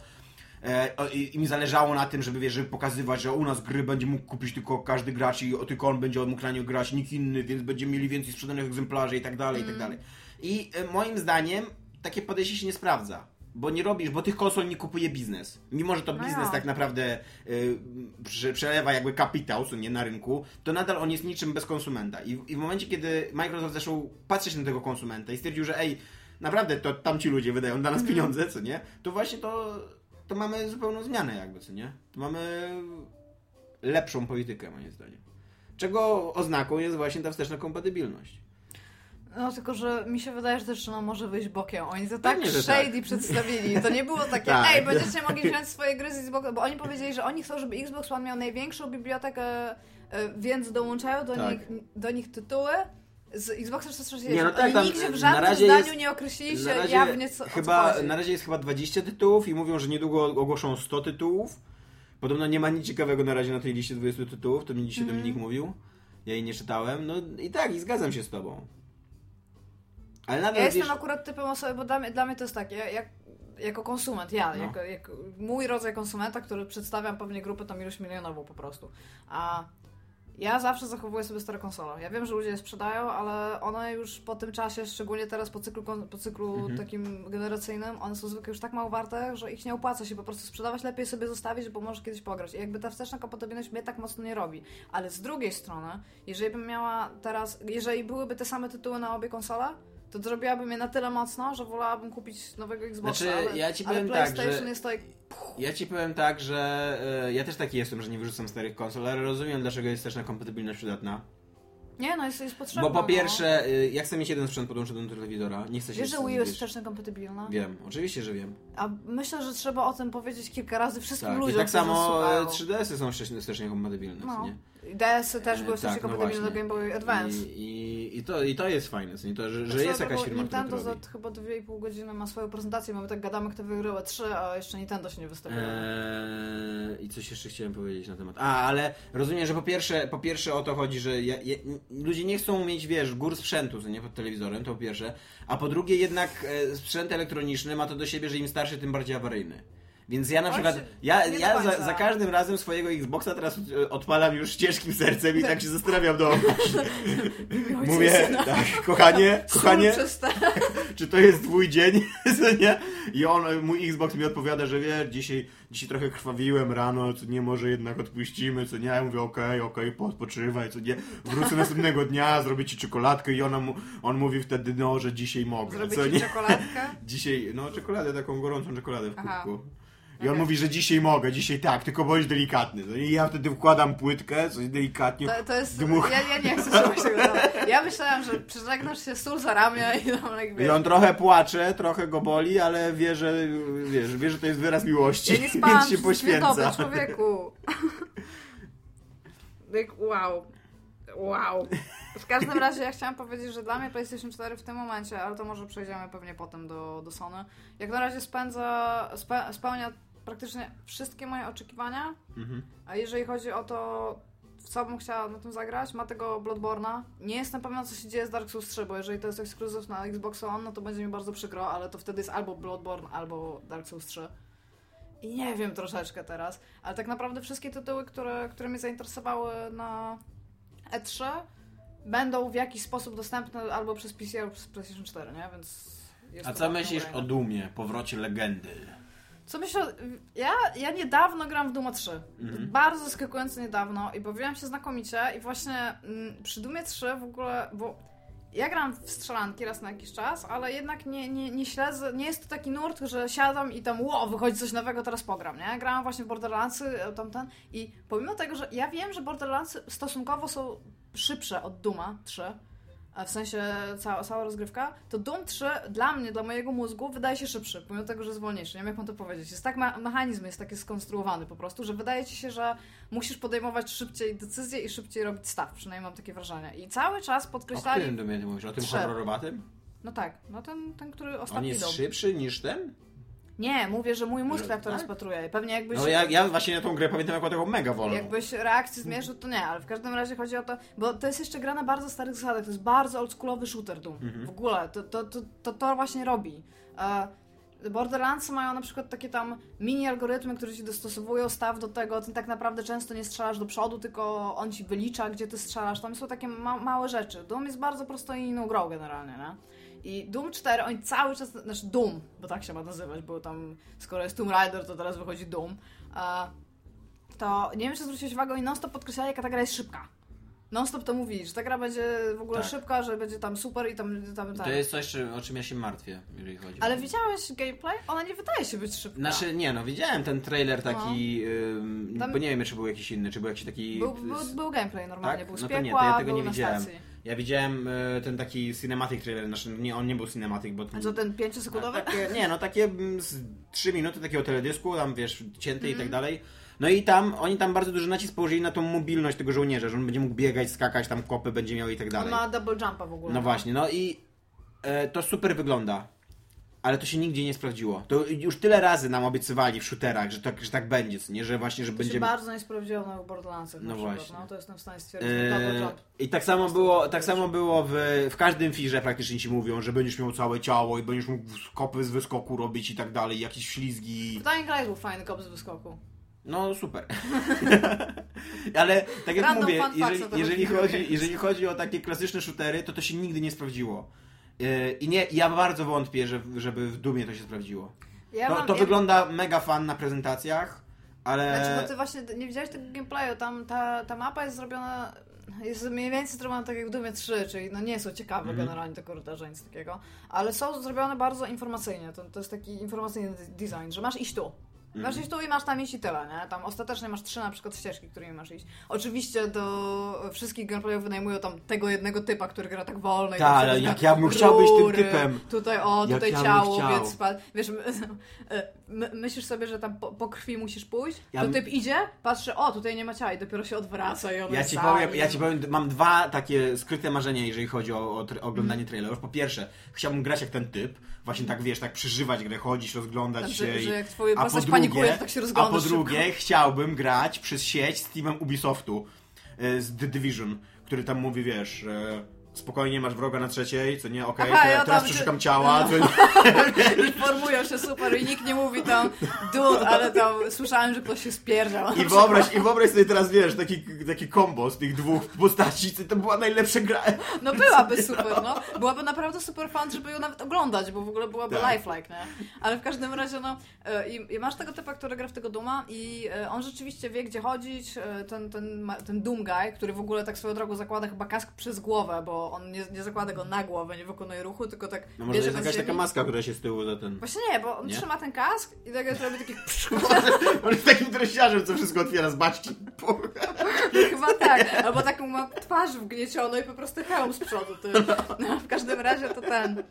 E, Im zależało na tym, żeby, wiesz, żeby pokazywać, że u nas gry będzie mógł kupić tylko każdy gracz i o, tylko on będzie mógł na nie grać, nikt inny, więc będziemy mieli więcej sprzedanych egzemplarzy i tak dalej, i tak dalej. I e, moim zdaniem takie podejście się nie sprawdza. Bo nie robisz, bo tych konsol nie kupuje biznes. Mimo, że to No biznes ja. tak naprawdę y, prze- przelewa jakby kapitał, co nie na rynku, to nadal on jest niczym bez konsumenta. I, I w momencie, kiedy Microsoft zaczął patrzeć na tego konsumenta i stwierdził, że ej, naprawdę to tamci ludzie wydają dla nas pieniądze, co nie? To właśnie to, to mamy zupełną zmianę jakby, co nie? To mamy lepszą politykę, moim zdaniem. Czego oznaką jest właśnie ta wsteczna kompatybilność. No tylko, że mi się wydaje, że też no, może wyjść bokiem. Oni to tak Pewnie, shady przedstawili. To nie było takie, Tak. ej, będziecie mogli wziąć swoje gry z Xboxa, bo oni powiedzieli, że oni chcą, żeby Xbox One miał największą bibliotekę, e, więc dołączają do, Tak. nich, do nich tytuły z Xboxa 360. Nie, no tak, tam nigdzie w żadnym zdaniu jest- nie określili się razie, jawnie co, chyba, na razie jest chyba 20 tytułów i mówią, że niedługo ogłoszą 100 tytułów. Podobno nie ma nic ciekawego na razie na tej liście 20 tytułów, to mi dzisiaj Mhm. Dominik mówił. Ja jej nie czytałem. No i tak, i zgadzam się z tobą. Ale nadal Ja jestem wiesz, akurat typem osoby, bo dla mnie, dla mnie to jest tak, ja, jak, jako konsument, ja, No. jako, jak, mój rodzaj konsumenta, który przedstawiam pewnie grupę tam iluś milionową po prostu. A ja zawsze zachowuję sobie stare konsole. Ja wiem, że ludzie je sprzedają, ale one już po tym czasie, szczególnie teraz po cyklu, po cyklu Mhm. takim generacyjnym, one są zwykle już tak mało warte, że ich nie opłaca się po prostu sprzedawać, lepiej sobie zostawić, bo możesz kiedyś pograć. I jakby ta wsteczna kompatybilność mnie tak mocno nie robi. Ale z drugiej strony, jeżeli bym miała teraz, jeżeli byłyby te same tytuły na obie konsole, to zrobiłaby mnie na tyle mocno, że wolałabym kupić nowego Xboxa, Znaczy, ale, ja ci powiem tak, PlayStation że- jest tak... Ja ci powiem tak, że e, ja też taki jestem, że nie wyrzucam starych konsol, ale rozumiem, dlaczego jest też na kompatybilność przydatna. Nie, no jest, jest potrzebne. Bo po no. pierwsze, e, ja chcę mieć jeden sprzęt podłączony do telewizora. Nie chcę się Wiesz, że Wii jest wstecznie kompatybilna? Wiem, oczywiście, że wiem. A myślę, że trzeba o tym powiedzieć kilka razy wszystkim Tak. ludziom, I tak samo słuchają. e, 3DS-y są wstecznie- kompatybilne, No. nie? I DS-y też E, były wcześniej tak, no kompatybilne do. Game Boy Advance. I, i, i, to, I to jest fajne, nie? To, że, że Znaczy, jest no, jakaś firma, która Nintendo za chyba 2,5 godziny ma swoją prezentację, mamy tak gadamy, kto wygrał E3, a jeszcze Nintendo się nie wystawiło. Eee, I coś jeszcze chciałem powiedzieć na temat. A, ale rozumiem, że po pierwsze, po pierwsze o to chodzi, że ja, ja, ludzie nie chcą mieć, wiesz, gór sprzętu, nie pod telewizorem, to po pierwsze. A po drugie, jednak e, sprzęt elektroniczny ma to do siebie, że im starszy, tym bardziej awaryjny. Więc ja na przykład, ja, ja za, za każdym razem swojego Xboxa teraz e, odpalam już ciężkim sercem i tak się zastanawiam do Mówię, tak, kochanie, kochanie, czy to jest twój dzień? I on, mój Xbox mi odpowiada, że wie, dzisiaj, dzisiaj trochę krwawiłem rano, co nie, może jednak odpuścimy, co nie? Ja mówię, okej, okej, odpoczywaj, co nie? Wrócę następnego dnia, zrobię ci czekoladkę i ona mu, on mówi wtedy, no, że dzisiaj mogę, Zrobię co ci nie? czekoladkę? Dzisiaj, no, czekoladę, taką gorącą czekoladę w Aha. I on mówi, że dzisiaj mogę, dzisiaj tak, tylko bądź delikatny. No I ja wtedy wkładam płytkę, coś delikatnie. To, to jest... dmuch- Ja, ja nie chcę słuchać tego. Ja myślałam, że przyżegnasz się sól za ramię i tam jakby... I on trochę płacze, trochę go boli, ale wie, że, wiesz, wie, że to jest wyraz miłości, Ja nie spałam więc się dwie doby, poświęca. człowieku. Wow. Wow. W każdym razie ja chciałam powiedzieć, że dla mnie PlayStation 4 w tym momencie, ale to może przejdziemy pewnie potem do, do Sony, jak na razie spędza, spe, spełnia praktycznie wszystkie moje oczekiwania, Mhm. a jeżeli chodzi o to, co bym chciała na tym zagrać, ma tego Bloodborne'a. Nie jestem pewna, co się dzieje z Dark Souls 3, bo jeżeli to jest ekskluzyw na Xbox One, no to będzie mi bardzo przykro, ale to wtedy jest albo Bloodborne, albo Dark Souls 3. I nie wiem troszeczkę teraz, ale tak naprawdę wszystkie tytuły, które, które mnie zainteresowały na E3 będą w jakiś sposób dostępne albo przez PC, albo przez PlayStation 4, nie? Więc A co myślisz o Dumie, powrocie legendy? Co myślę, ja, ja niedawno gram w Duma 3. Mhm. Bardzo zaskakująco niedawno i bawiłam się znakomicie i właśnie mm, przy Dumie 3 w ogóle, bo ja gram w strzelanki raz na jakiś czas, ale jednak nie, nie, nie śledzę, nie jest to taki nurt, że siadam i tam ło, wychodzi coś nowego, teraz pogram, nie? Grałam właśnie w Borderlandsy, e, tamten i pomimo tego, że ja wiem, że Borderlandsy stosunkowo są szybsze od Duma 3, a w sensie cała, cała rozgrywka, to Doom 3 dla mnie, dla mojego mózgu wydaje się szybszy, pomimo tego, że jest wolniejszy. Nie wiem, jak mam to powiedzieć. Jest tak, me- mechanizm jest taki skonstruowany po prostu, że wydaje ci się, że musisz podejmować szybciej decyzje i szybciej robić staw. Przynajmniej mam takie wrażenie. I cały czas O podkreślali... którym Dumie ty mówisz? O tym Trzy. horrorowatym? No tak, no ten, ten który On ostatni jest dom. szybszy niż ten? Nie, mówię, że mój mózg Że- tak to tak? rozpatruje. Pewnie jakbyś... No ja, ja właśnie na tą grę pamiętam jako taką mega wolną. Jakbyś reakcję zmierzył, to nie, ale w każdym razie chodzi o to, bo to jest jeszcze gra na bardzo starych zasadach, to jest bardzo oldschoolowy shooter Doom. Mhm. W ogóle, to to, to, to to właśnie robi. E, Borderlands mają na przykład takie tam mini algorytmy, które ci dostosowują staw do tego, ty tak naprawdę często nie strzelasz do przodu, tylko on ci wylicza, gdzie ty strzelasz. Tam są takie ma małe rzeczy. Doom jest bardzo prostolinijną grą generalnie, nie? I Doom 4, oni cały czas, znaczy Doom, bo tak się ma nazywać, bo tam, skoro jest Tomb Raider, to teraz wychodzi Doom. E, to nie wiem, czy zwróciłeś uwagę, oni non-stop podkreślali, jaka ta gra jest szybka. Non-stop to mówi, że ta gra będzie w ogóle Tak. szybka, że będzie tam super i tam... tam, tam. To jest coś, o czym ja się martwię, jeżeli chodzi Ale o... widziałeś gameplay? Ona nie wydaje się być szybka. Znaczy, nie no, widziałem ten trailer taki, ym, Tam- bo nie wiem, czy był jakiś inny, czy był jakiś taki... był, był, był gameplay normalnie, Tak? był z No to nie, piekła, to ja tego nie widziałem. stacji. Ja widziałem y, ten taki cinematic trailer, znaczy nie, on nie był cinematic, bo... A co, ten 5-sekundowy? Takie, nie, no takie mm, z 3 minuty takiego teledysku, tam wiesz, cięte i Mhm. tak dalej. No i tam, oni tam bardzo duży nacisk położyli na tą mobilność tego żołnierza, że on będzie mógł biegać, skakać, tam kopy będzie miał i tak On dalej. ma double jumpa w ogóle. No właśnie, no i e, to super wygląda. Ale to się nigdzie nie sprawdziło. To już tyle razy nam obiecywali w shooterach, że tak, że tak będzie, nie? Że właśnie, że To się będziemy... bardzo nie sprawdziło na Borderlandsach No przykład, właśnie. no to jestem w stanie stwierdzić. Eee. I tak samo było, tak samo było w, w każdym firze praktycznie ci mówią, że będziesz miał całe ciało i będziesz mógł kopy z wyskoku robić i tak dalej, jakieś ślizgi. W Dying Light był fajny kop z wyskoku. No super. Ale tak jak Random mówię, jeżeli, jeżeli, chodzi, jeżeli chodzi o takie klasyczne shootery, to to się nigdy nie sprawdziło. Yy, I nie, ja bardzo wątpię, że, żeby w Dumie to się sprawdziło. Ja To, mam, to ja, wygląda mega fan na prezentacjach, ale... Znaczy, bo ty właśnie nie widziałeś tego gameplayu, tam ta, ta mapa jest zrobiona jest mniej więcej zrobione tak jak w Dumie 3, czyli no nie są ciekawe Mhm. generalnie te korytarze, nic takiego, ale są zrobione bardzo informacyjnie, to, to jest taki informacyjny design, że masz iść tu. Masz iść tu i masz tam iść i tyle, nie? Tam ostatecznie masz trzy na przykład ścieżki, którymi masz iść. Oczywiście do wszystkich gameplayów wynajmują tam tego jednego typa, który gra tak wolno. i Tak, ale jak tak ja bym chciał być tym typem. Tutaj o, tutaj ja ciało, więc. Wiesz, my, my, myślisz sobie, że tam po, po krwi musisz pójść, Ja to typ idzie, patrzy, o, tutaj nie ma ciała i dopiero się odwraca i on Ja ci, sam powiem, i- ja ci powiem, mam dwa takie skryte marzenia, jeżeli chodzi o, o tr- oglądanie trailerów. Po pierwsze, chciałbym grać jak ten typ, właśnie tak wiesz, tak przeżywać grę, chodzić, rozglądać Tak, się. że, i- że jak twoja a po drugie, panikuje, to tak się a po szybko. drugie chciałbym grać przez sieć z teamem Ubisoftu y, z The Division, który tam mówi, wiesz, e, spokojnie masz wroga na trzeciej, co nie, okej, teraz, ja teraz tam- przeszukam ciała, no. nie. Informują się super i nikt nie mówi tam dude, ale tam słyszałem, że ktoś się spierdział. I wyobraź, I wyobraź sobie teraz, wiesz, taki, taki kombo z tych dwóch postaci, to była najlepsza gra. No byłaby super, no. Byłaby naprawdę super fan, żeby ją nawet oglądać, bo w ogóle byłaby Tak. lifelike, nie? Ale w każdym razie, no, e, i, i masz tego typa, który gra w tego Duma i e, on rzeczywiście wie, gdzie chodzić, e, ten, ten, ten Doom guy, który w ogóle tak swoją drogą zakłada chyba kask przez głowę, bo on nie, nie zakłada go na głowę, nie wykonuje ruchu, tylko tak No może jest jakaś taka maska, która się z tyłu za ten... Właśnie nie, bo on Nie? trzyma ten kask i tak robi taki On jest takim treściarzem, co wszystko otwiera z baczki. Chyba tak. Albo taką ma twarz wgniecioną i po prostu hełm z przodu. Ty. No, w każdym razie to ten.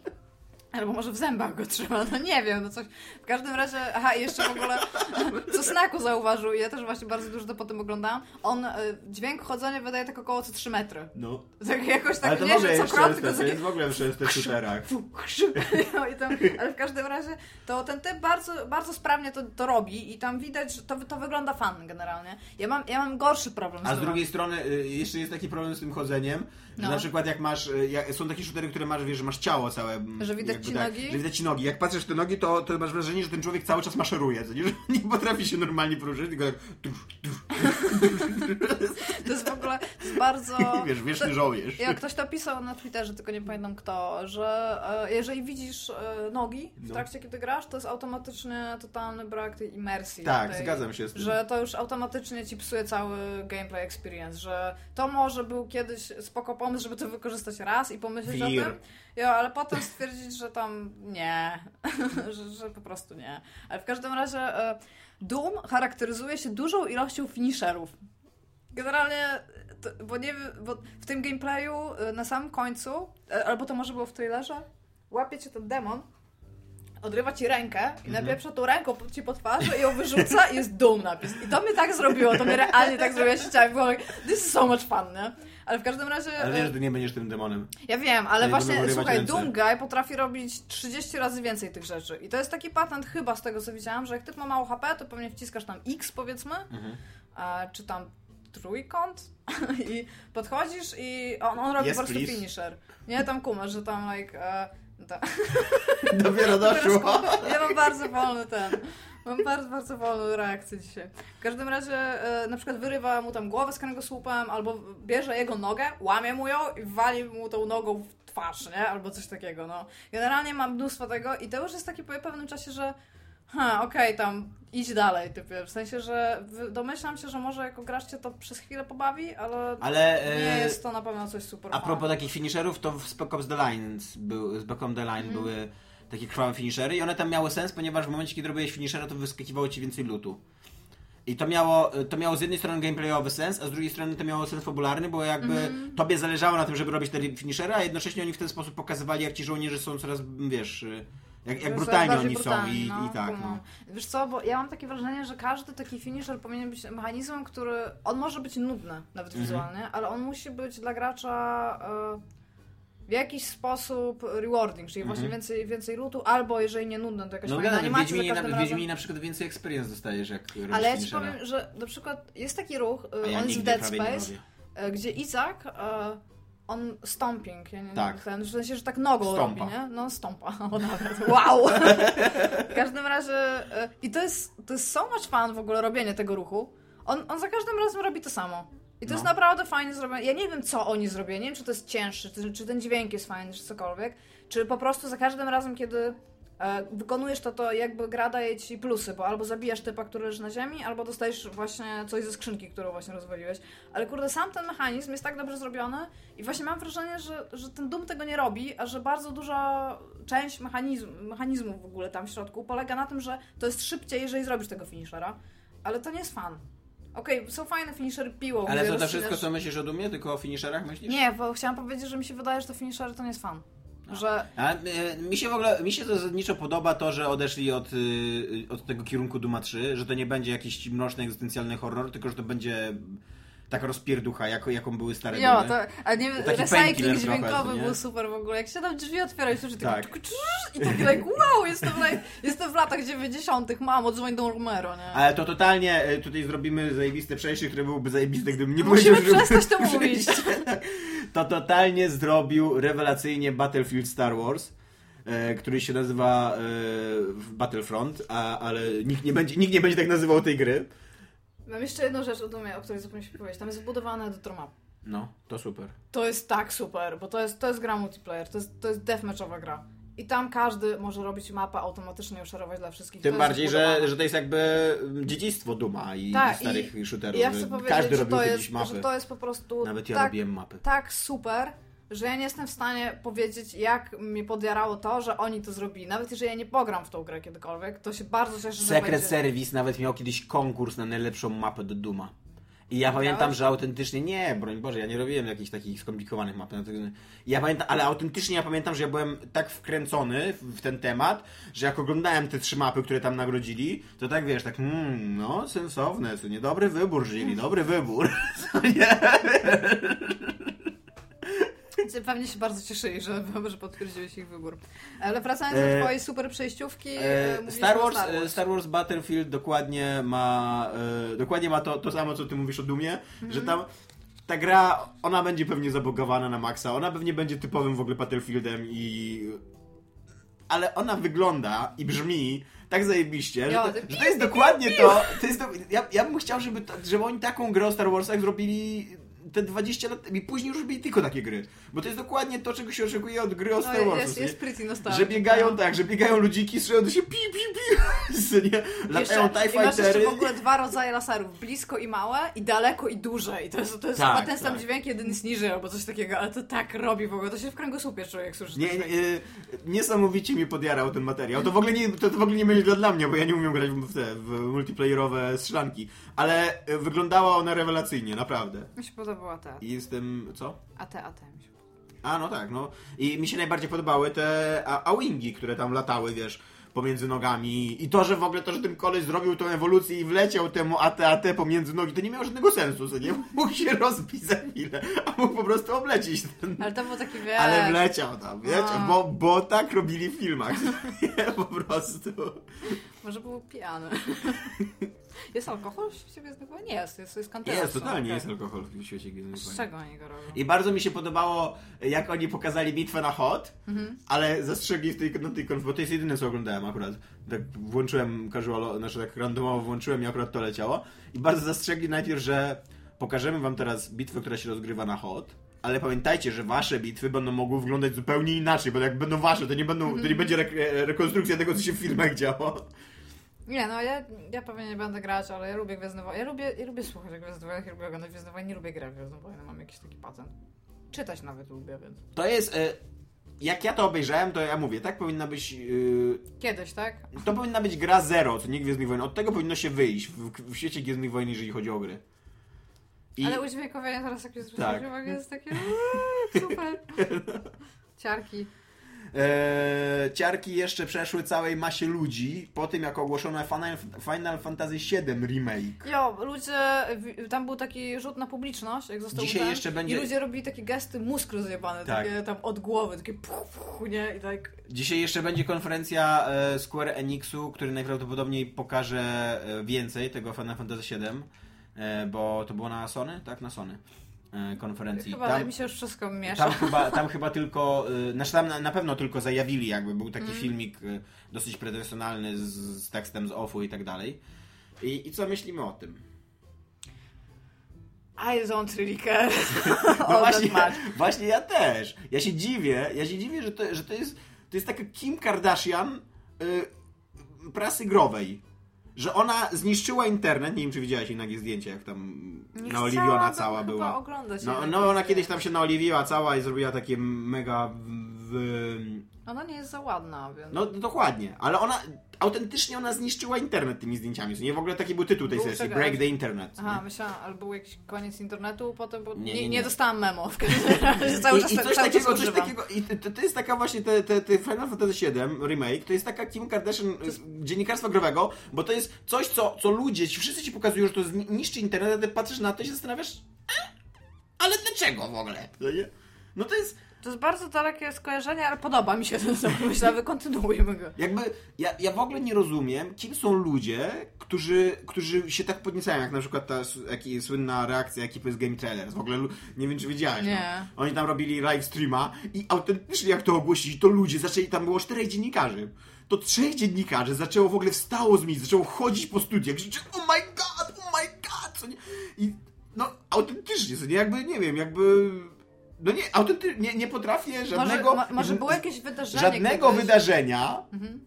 Albo może w zębach go trzyma, no nie wiem, no coś. W każdym razie, aha, jeszcze w ogóle, co Snaku zauważył, i ja też właśnie bardzo dużo to potem oglądałam, on y, dźwięk chodzenia wydaje tak około co 3 metry. No. Tak jakoś tak, Ale to nie, że co krok, tylko to takie jest w ogóle w shooterach. no i tam, ale w każdym razie to ten typ bardzo, bardzo sprawnie to, to robi i tam widać, że to, to wygląda fan generalnie. Ja mam, ja mam gorszy problem A z tym. drugiej strony y, jeszcze jest taki problem z tym chodzeniem, No. na przykład jak masz, y, jak, są takie shootery, które masz, wiesz, że masz ciało całe. m, Że widać ci tak, nogi? Że widać ci nogi. Jak patrzysz w te nogi, to, to masz wrażenie, że ten człowiek cały czas maszeruje, nie, że nie potrafi się normalnie poruszyć, tylko tak To jest jest bardzo... wiesz, wieczny żołnierz. Ja, ktoś to pisał na Twitterze, tylko nie pamiętam kto, że e, jeżeli widzisz e, nogi w No. trakcie, kiedy grasz, to jest automatycznie totalny brak tej imersji. Tak, tej, zgadzam się z tym. Że to już automatycznie ci psuje cały gameplay experience, że to może był kiedyś spoko pomysł, żeby to wykorzystać raz i pomyśleć Fear. o tym, jo, ale potem stwierdzić, że tam nie, że, że po prostu nie. Ale w każdym razie e, Doom charakteryzuje się dużą ilością finisherów. Generalnie, to, bo nie bo w tym gameplayu y, na samym końcu, e, albo to może było w trailerze, łapie cię ten demon, odrywa ci rękę i napieprza tą ręką ci po twarzy i ją wyrzuca i jest Doom napis. I to mnie tak zrobiło, to mnie realnie tak zrobiło. Ja się chciałam, było like, this is so much fun, nie? Ale w każdym razie... Ale wiesz, że ty nie będziesz tym demonem. ja wiem, ale będą właśnie, słuchaj. Doom Guy potrafi robić 30 razy więcej tych rzeczy. I to jest taki patent chyba z tego, co widziałam, że jak typ ma mało HP, to pewnie wciskasz tam X, powiedzmy, Mhm. czy tam trójkąt i podchodzisz i on, on robi Yes, po prostu please. finisher. Nie, tam kumasz, że tam like... E, ta, Dopiero doszło. ja mam bardzo wolny ten. Mam bardzo, bardzo wolną reakcję dzisiaj. W każdym razie e, na przykład wyrywa mu tam głowę z kręgosłupem, albo bierze jego nogę, łamie mu ją i wali mu tą nogą w twarz, nie? Albo coś takiego, no. Generalnie mam mnóstwo tego i to już jest taki po pewnym czasie, że ha, okej, tam idź dalej, typie. W sensie, że domyślam się, że może jako gracz cię to przez chwilę pobawi, ale, Ale nie e, jest to na pewno coś super a propos takich finisherów, to w Spec Ops The Line, był, Spec Ops The Line Mhm. były takie krwawe finishery i one tam miały sens, ponieważ w momencie, kiedy robiłeś finishera, to wyskakiwało ci więcej lutu. I to miało, to miało z jednej strony gameplayowy sens, a z drugiej strony to miało sens fabularny, bo jakby Mhm. tobie zależało na tym, żeby robić te finishery, a jednocześnie oni w ten sposób pokazywali, jak ci żołnierze są coraz, wiesz, jak, jak brutalni oni są i, no, i tak. No. Wiesz co, bo ja mam takie wrażenie, że każdy taki finisher powinien być mechanizmem, który. On może być nudny, nawet Mhm. wizualnie, ale on musi być dla gracza e, w jakiś sposób rewarding, czyli właśnie Mhm. więcej, więcej lootu, albo jeżeli nie nudny, to jakaś No fajna w animacja Wiedźminie, na, razem. Wiedźminie na przykład więcej experience dostajesz, jak robisz Ale ja ci powiem, że na przykład jest taki ruch, e, ja on jest w Dead Space, e, gdzie Izak, on stomping, ja nie, Tak. ten, w sensie, że tak nogą Stąpa. robi, nie? No stąpa, o nawet, wow! w każdym razie, e, i to jest, to jest so much fun w ogóle robienie tego ruchu, on, on za każdym razem robi to samo. I to No. jest naprawdę fajnie zrobione. Ja nie wiem, co oni zrobili. Nie wiem, czy to jest cięższe, czy, czy ten dźwięk jest fajny, czy cokolwiek. Czy po prostu za każdym razem, kiedy wykonujesz to, to jakby gra daje ci plusy, bo albo zabijasz typa, który leży na ziemi, albo dostajesz właśnie coś ze skrzynki, którą właśnie rozwaliłeś. Ale kurde, sam ten mechanizm jest tak dobrze zrobiony i właśnie mam wrażenie, że, że ten Doom tego nie robi, a że bardzo duża część mechanizm, mechanizmów w ogóle tam w środku polega na tym, że to jest szybciej, jeżeli zrobisz tego finishera, ale to nie jest fan. Okej, są fajne finishery piłą. Ale to to wszystko, co myślisz o Dumie, tylko o finisherach myślisz? Nie, bo chciałam powiedzieć, że mi się wydaje, że to finishery to nie jest fan. Że A, e, mi się w ogóle, mi się to zasadniczo podoba to, że odeszli od, y, od tego kierunku Duma 3, że to nie będzie jakiś mroczny, egzystencjalny horror, tylko że to będzie taka rozpierducha, jako, jaką były stare Jo, to, a nie taki recycling trochę, dźwiękowy nie? był super w ogóle. Jak się tam drzwi otwiera i słyszy Tak. tak. i taki like, wow, jestem, like, jestem w latach 90. mamo, dzwoń do Romero, nie? Ale to totalnie e, tutaj zrobimy zajebiste przejście, które byłoby zajebiste, gdybym nie Musimy powiedział, że- przestać to mówić. To totalnie zrobił rewelacyjnie Battlefield Star Wars, e, który się nazywa e, Battlefront, a, ale nikt nie, będzie, nikt nie będzie tak nazywał tej gry. Mam jeszcze jedną rzecz o Dumie, o której zapomnieliśmy powiedzieć. Tam jest wbudowane editor map. No, to super. To jest tak super, bo to jest, to jest gra multiplayer, to jest, to jest deathmatchowa gra. I tam każdy może robić mapę automatycznie i uszerować dla wszystkich. Tym bardziej, że, że to jest jakby dziedzictwo Duma i Tak, starych i- shooterów. I ja chcę powiedzieć, Każdy że robił kiedyś jest, mapy. że to jest po prostu Nawet ja tak, robiłem mapy. tak super, że ja nie jestem w stanie powiedzieć, jak mnie podjarało to, że oni to zrobili. Nawet jeżeli ja nie pogram w tą grę kiedykolwiek, to się bardzo cieszę, że Secret będzie... Service nawet miał kiedyś konkurs na najlepszą mapę do Duma. I ja pamiętam, że autentycznie, nie, broń Boże, ja nie robiłem jakichś takich skomplikowanych map. Ja pamiętam, ale autentycznie ja pamiętam, że ja byłem tak wkręcony w ten temat, że jak oglądałem te trzy mapy, które tam nagrodzili, to tak wiesz, tak, hmm, no, sensowne, co nie, dobry wybór żyli, dobry wybór. Co nie? Pewnie się bardzo cieszyli, że, że potwierdziłeś ich wybór. Ale wracając E, do twojej super przejściówki, e, E, Star Wars, Star e, Wars. Star Wars Battlefield dokładnie ma e, dokładnie ma to, to samo, co ty mówisz o Dumie, Mhm. że tam ta gra, ona będzie pewnie zabogowana na maksa, ona pewnie będzie typowym w ogóle Battlefieldem i... Ale ona wygląda i brzmi tak zajebiście, że to, że to jest dokładnie to, to jest do, ja, ja bym chciał, żeby, to, żeby oni taką grę o Star Warsach zrobili te 20 lat i później już robili tylko takie gry. Bo to jest dokładnie to, czego się oczekuje od gry o Star No, Warsach. jest, nie? jest pretty. Że biegają no. tak, że biegają ludziki, strzelają do się pi, pi, pi, nie? Latają TIE I masz jeszcze Fightery. w ogóle dwa rodzaje laserów. Blisko i małe i daleko i duże. I to jest, to jest Tak, chyba ten sam tak. dźwięk, jeden jest niżej albo coś takiego, ale to tak robi w ogóle. To się w kręgosłupie czuje, jak słyszysz. Nie, nie, dźwięk. e, niesamowicie mi podjarał ten materiał. To w ogóle nie, to, to w ogóle nie będzie dla, dla mnie, bo ja nie umiem grać w te w multiplayerowe strzelanki. Ale e, wyglądała ona rewelacyjnie, naprawdę. Mi się podobała ta. I jestem... co? A te, a te mi się A, no tak, no. I mi się najbardziej podobały te A-Wingi, które tam latały, wiesz, pomiędzy nogami. I to, że w ogóle to, że ten koleś zrobił tą ewolucję i wleciał temu AT-AT pomiędzy nogi, to nie miało żadnego sensu, co nie? Mógł się rozbić za chwilę, a mógł po prostu oblecieć ten... Ale to był taki, wiesz... Ale wleciał tam, A. bo, bo tak robili w filmach, po prostu. Może był pijany. jest alkohol w świecie Gwiezdnych Wojen? Nie jest, jest, jest kantyna. Jest, totalnie Okej. jest alkohol w świecie Gwiezdnych Z czego oni go robią? I bardzo mi się podobało, jak oni pokazali bitwę na hot, Mhm. ale zastrzegli w tej, na tej konf, bo to jest jedyne, co oglądałem akurat. Tak włączyłem casual, znaczy tak randomowo włączyłem i akurat to leciało. I bardzo zastrzegli najpierw, że pokażemy wam teraz bitwę, która się rozgrywa na hot, ale pamiętajcie, że wasze bitwy będą mogły wyglądać zupełnie inaczej, bo jak będą wasze, to nie, będą, to nie będzie re rekonstrukcja tego, co się w filmach działo. Nie, no ja, ja pewnie nie będę grać, ale ja lubię Gwiezdne Wojny. Ja lubię, ja lubię słuchać o Gwiezdnych Wojnach, ja lubię oglądać Gwiezdne Wojny, nie lubię grać w Gwiezdne Wojny, mam jakiś taki patent. Czytać nawet lubię, więc... To jest... E, jak ja to obejrzałem, to ja mówię, tak powinna być... Yy, Kiedyś, tak? To powinna być gra zero, co nie Gwiezdnych Wojen. Od tego powinno się wyjść w, w świecie Gwiezdnych Wojen, jeżeli chodzi o gry. I Ale udźwiękowienie teraz jak zwrócić Tak. uwagę jest takie uuu, super. Ciarki. E, ciarki jeszcze przeszły całej masie ludzi po tym, jak ogłoszono Final, Final Fantasy VII Remake. Jo, ludzie, tam był taki rzut na publiczność, jak został Dzisiaj ten, jeszcze będzie- I ludzie robili takie gesty mózg rozjebane, Tak. takie tam od głowy, takie puch, puch, nie? I tak... Dzisiaj jeszcze będzie konferencja e, Square Enixu, który najprawdopodobniej pokaże e, więcej tego Final Fantasy VII, e, bo to było na Sony? Tak, na Sony konferencji. Chyba Tam- mi się już wszystko miesza. Tam chyba, tam chyba tylko, y, znaczy tam na, na pewno tylko zajawili, jakby był taki Mm. filmik y, dosyć profesjonalny z, z tekstem z offu i tak dalej. I, I co myślimy o tym? I don't really care. No właśnie, właśnie ja też. Ja się dziwię, ja się dziwię, że to, że to jest to jest taka Kim Kardashian y, prasy growej. Że ona zniszczyła internet, nie wiem czy widziałaś nagie zdjęcie, jak tam Nie naoliwiona cała była. oglądać No, no ona kiedyś tam się naoliwiła cała i zrobiła takie mega w, Ona nie jest za ładna, więc... No dokładnie, ale ona autentycznie ona zniszczyła internet tymi zdjęciami. Nie w ogóle taki był tytuł tej Był sesji, Break the Internet. Aha, nie? myślałam, albo był jakiś koniec internetu, potem, bo Nie, nie, nie, nie, dostałam memo w każdym razie, cały czas, I, i coś cały takiego, czas coś takiego, i to, to jest taka właśnie te, te, te Final Fantasy VII remake, to jest taka Kim Kardashian jest- y, dziennikarstwa growego, bo to jest coś, co, co ludzie, ci wszyscy ci pokazują, że to zni- niszczy internet, a ty patrzysz na to i się zastanawiasz, e? ale dlaczego w ogóle? No, no to jest, To jest bardzo dalekie skojarzenie, ale podoba mi się ten zamysł, ale kontynuujmy go. Jakby, ja, ja w ogóle nie rozumiem, kim są ludzie, którzy, którzy się tak podniecają, jak na przykład ta jaki, słynna reakcja ekipy z Game Trailers. W ogóle nie wiem, czy wiedziałeś. Nie. No. Oni tam robili live streama i autentycznie jak to ogłosili, to ludzie zaczęli, tam było czterech dziennikarzy. To trzech dziennikarzy zaczęło w ogóle wstało z miejsc, zaczęło chodzić po studiach, krzyczeć oh my god, oh my god, co nie? I no autentycznie, co nie, jakby, nie wiem, jakby... No nie, autentycznie, nie, nie potrafię żadnego... może, mo, może było jakieś wydarzenie Żadnego wydarzenia Mhm.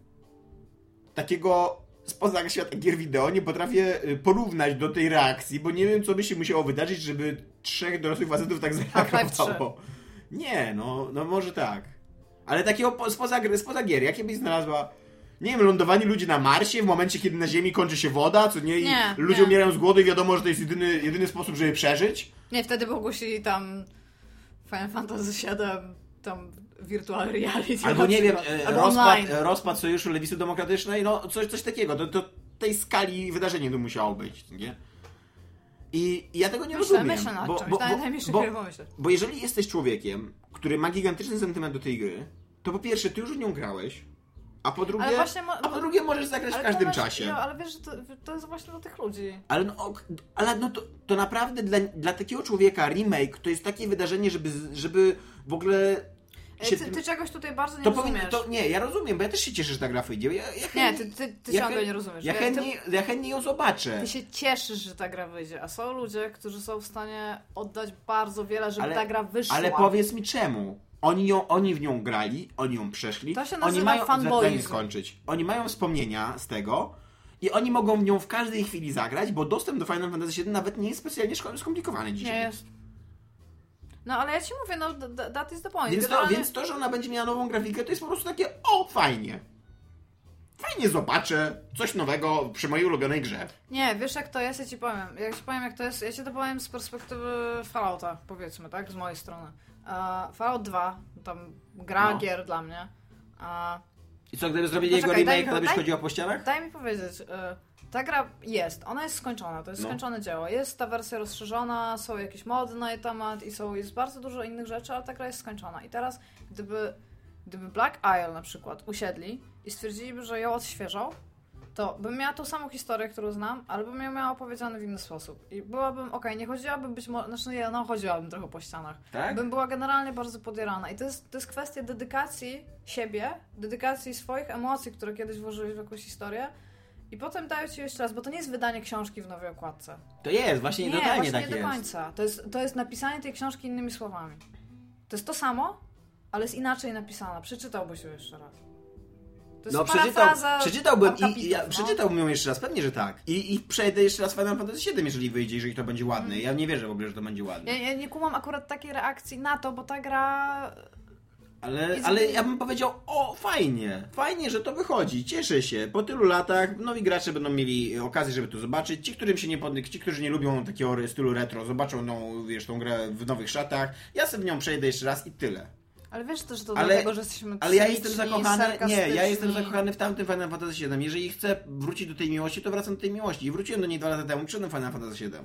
takiego spoza świata gier wideo nie potrafię y, porównać do tej reakcji, bo nie wiem, co by się musiało wydarzyć, żeby trzech dorosłych facetów tak zareagowało. Nie, no, no może tak. Ale takiego po, spoza, spoza gier, jakie byś znalazła... Nie wiem, lądowanie ludzi na Marsie w momencie, kiedy na Ziemi kończy się woda, co nie? I Nie, ludzie nie. umierają z głodu i wiadomo, że to jest jedyny, jedyny sposób, żeby przeżyć. Nie, wtedy by ogłosili tam Final Fantasy VII, tam virtual reality. Albo nie wiem, e, Albo rozpad, rozpad Sojuszu Lewicy Demokratycznej, no coś, coś takiego. To, to tej skali wydarzenie to musiało być, nie? I, i ja tego nie Myślę, rozumiem. myślę nad bo, czymś, bo, bo, bo, pomyśleć. bo jeżeli jesteś człowiekiem, który ma gigantyczny sentyment do tej gry, to po pierwsze, ty już w nią grałeś, a po drugie, Ale właśnie mo- a po drugie możesz zagrać w każdym masz- czasie. Jo, ale wiesz, że to, to jest właśnie dla tych ludzi. Ale, no, ale no to, to naprawdę dla, dla takiego człowieka remake to jest takie wydarzenie, żeby, żeby w ogóle E, się Ty, tym- ty czegoś tutaj bardzo nie to rozumiesz. powinno, to nie, ja rozumiem, bo ja też się cieszę, że ta gra wyjdzie. Ja, ja Nie, ty, ty, ty ja ciągle chę- nie rozumiesz. Ja ty, chętnie, ja chętnie ją zobaczę. ty się cieszysz, że ta gra wyjdzie, a są ludzie, którzy są w stanie oddać bardzo wiele, żeby Ale- ta gra wyszła. Ale powiedz mi czemu. Oni, ją, oni w nią grali, oni ją przeszli. To się oni nazywa mają daj mi skończyć. Oni mają wspomnienia z tego i oni mogą w nią w każdej chwili zagrać, bo dostęp do Final Fantasy VII nawet nie jest specjalnie skomplikowany dzisiaj. Nie jest. No ale ja ci mówię, no that is the point. Więc to, Generalnie- więc to, że ona będzie miała nową grafikę, to jest po prostu takie o, fajnie. Fajnie zobaczę coś nowego przy mojej ulubionej grze. Nie, wiesz jak to jest, ja ci powiem. Ja ci powiem jak to jest, ja ci to powiem z perspektywy Fallouta, powiedzmy, tak? Z mojej strony. Fallout 2, tam gra No. gier dla mnie. I co, gdyby zrobili No jego czekaj, remake, to byś chodziła po ścianach? Daj mi powiedzieć, y, ta gra jest, ona jest skończona, to jest No. skończone dzieło. Jest ta wersja rozszerzona, są jakieś mody na jej temat i są, jest bardzo dużo innych rzeczy, ale ta gra jest skończona. I teraz, gdyby, gdyby Black Isle na przykład usiedli i stwierdziliby, że ją odświeżą, to bym miała tą samą historię, którą znam, ale bym ją miała opowiedzianą w inny sposób. I byłabym, okej, nie chodziłabym być może, znaczy nie, no chodziłabym trochę po ścianach. Tak? Bym była generalnie bardzo podjarana. I to jest, to jest kwestia dedykacji siebie, dedykacji swoich emocji, które kiedyś włożyłeś w jakąś historię. I potem dają ci jeszcze raz, bo to nie jest wydanie książki w nowej okładce. To jest, właśnie Nie, totalnie właśnie tak nie do jest. końca. To jest, to jest napisanie tej książki innymi słowami. To jest to samo, ale jest inaczej napisana. Przeczytałbyś ją jeszcze raz. To jest No przeczytał, przeczytałbym i, i ja no. przeczytałbym ją jeszcze raz, pewnie, że tak. I, I przejdę jeszcze raz Final Fantasy VII, jeżeli wyjdzie, jeżeli to będzie ładne. Ja nie wierzę w ogóle, że to będzie ładne. Ja, ja nie kumam akurat takiej reakcji na to, bo ta gra Ale, ale ja bym powiedział, o fajnie, fajnie, że to wychodzi, cieszę się. Po tylu latach nowi gracze będą mieli okazję, żeby to zobaczyć. Ci, którym się nie pod... ci, którzy nie lubią takiego stylu retro, zobaczą no, wiesz, tą grę w nowych szatach. Ja sobie w nią przejdę jeszcze raz i tyle. Ale wiesz też to Ale- dlatego, że jesteśmy Ale ja jestem zakochany, nie, ja jestem zakochany w tamtym Final Fantasy VII. Jeżeli chcę wrócić do tej miłości, to wracam do tej miłości. I wróciłem do niej dwa lata temu, przed Final Fantasy VII.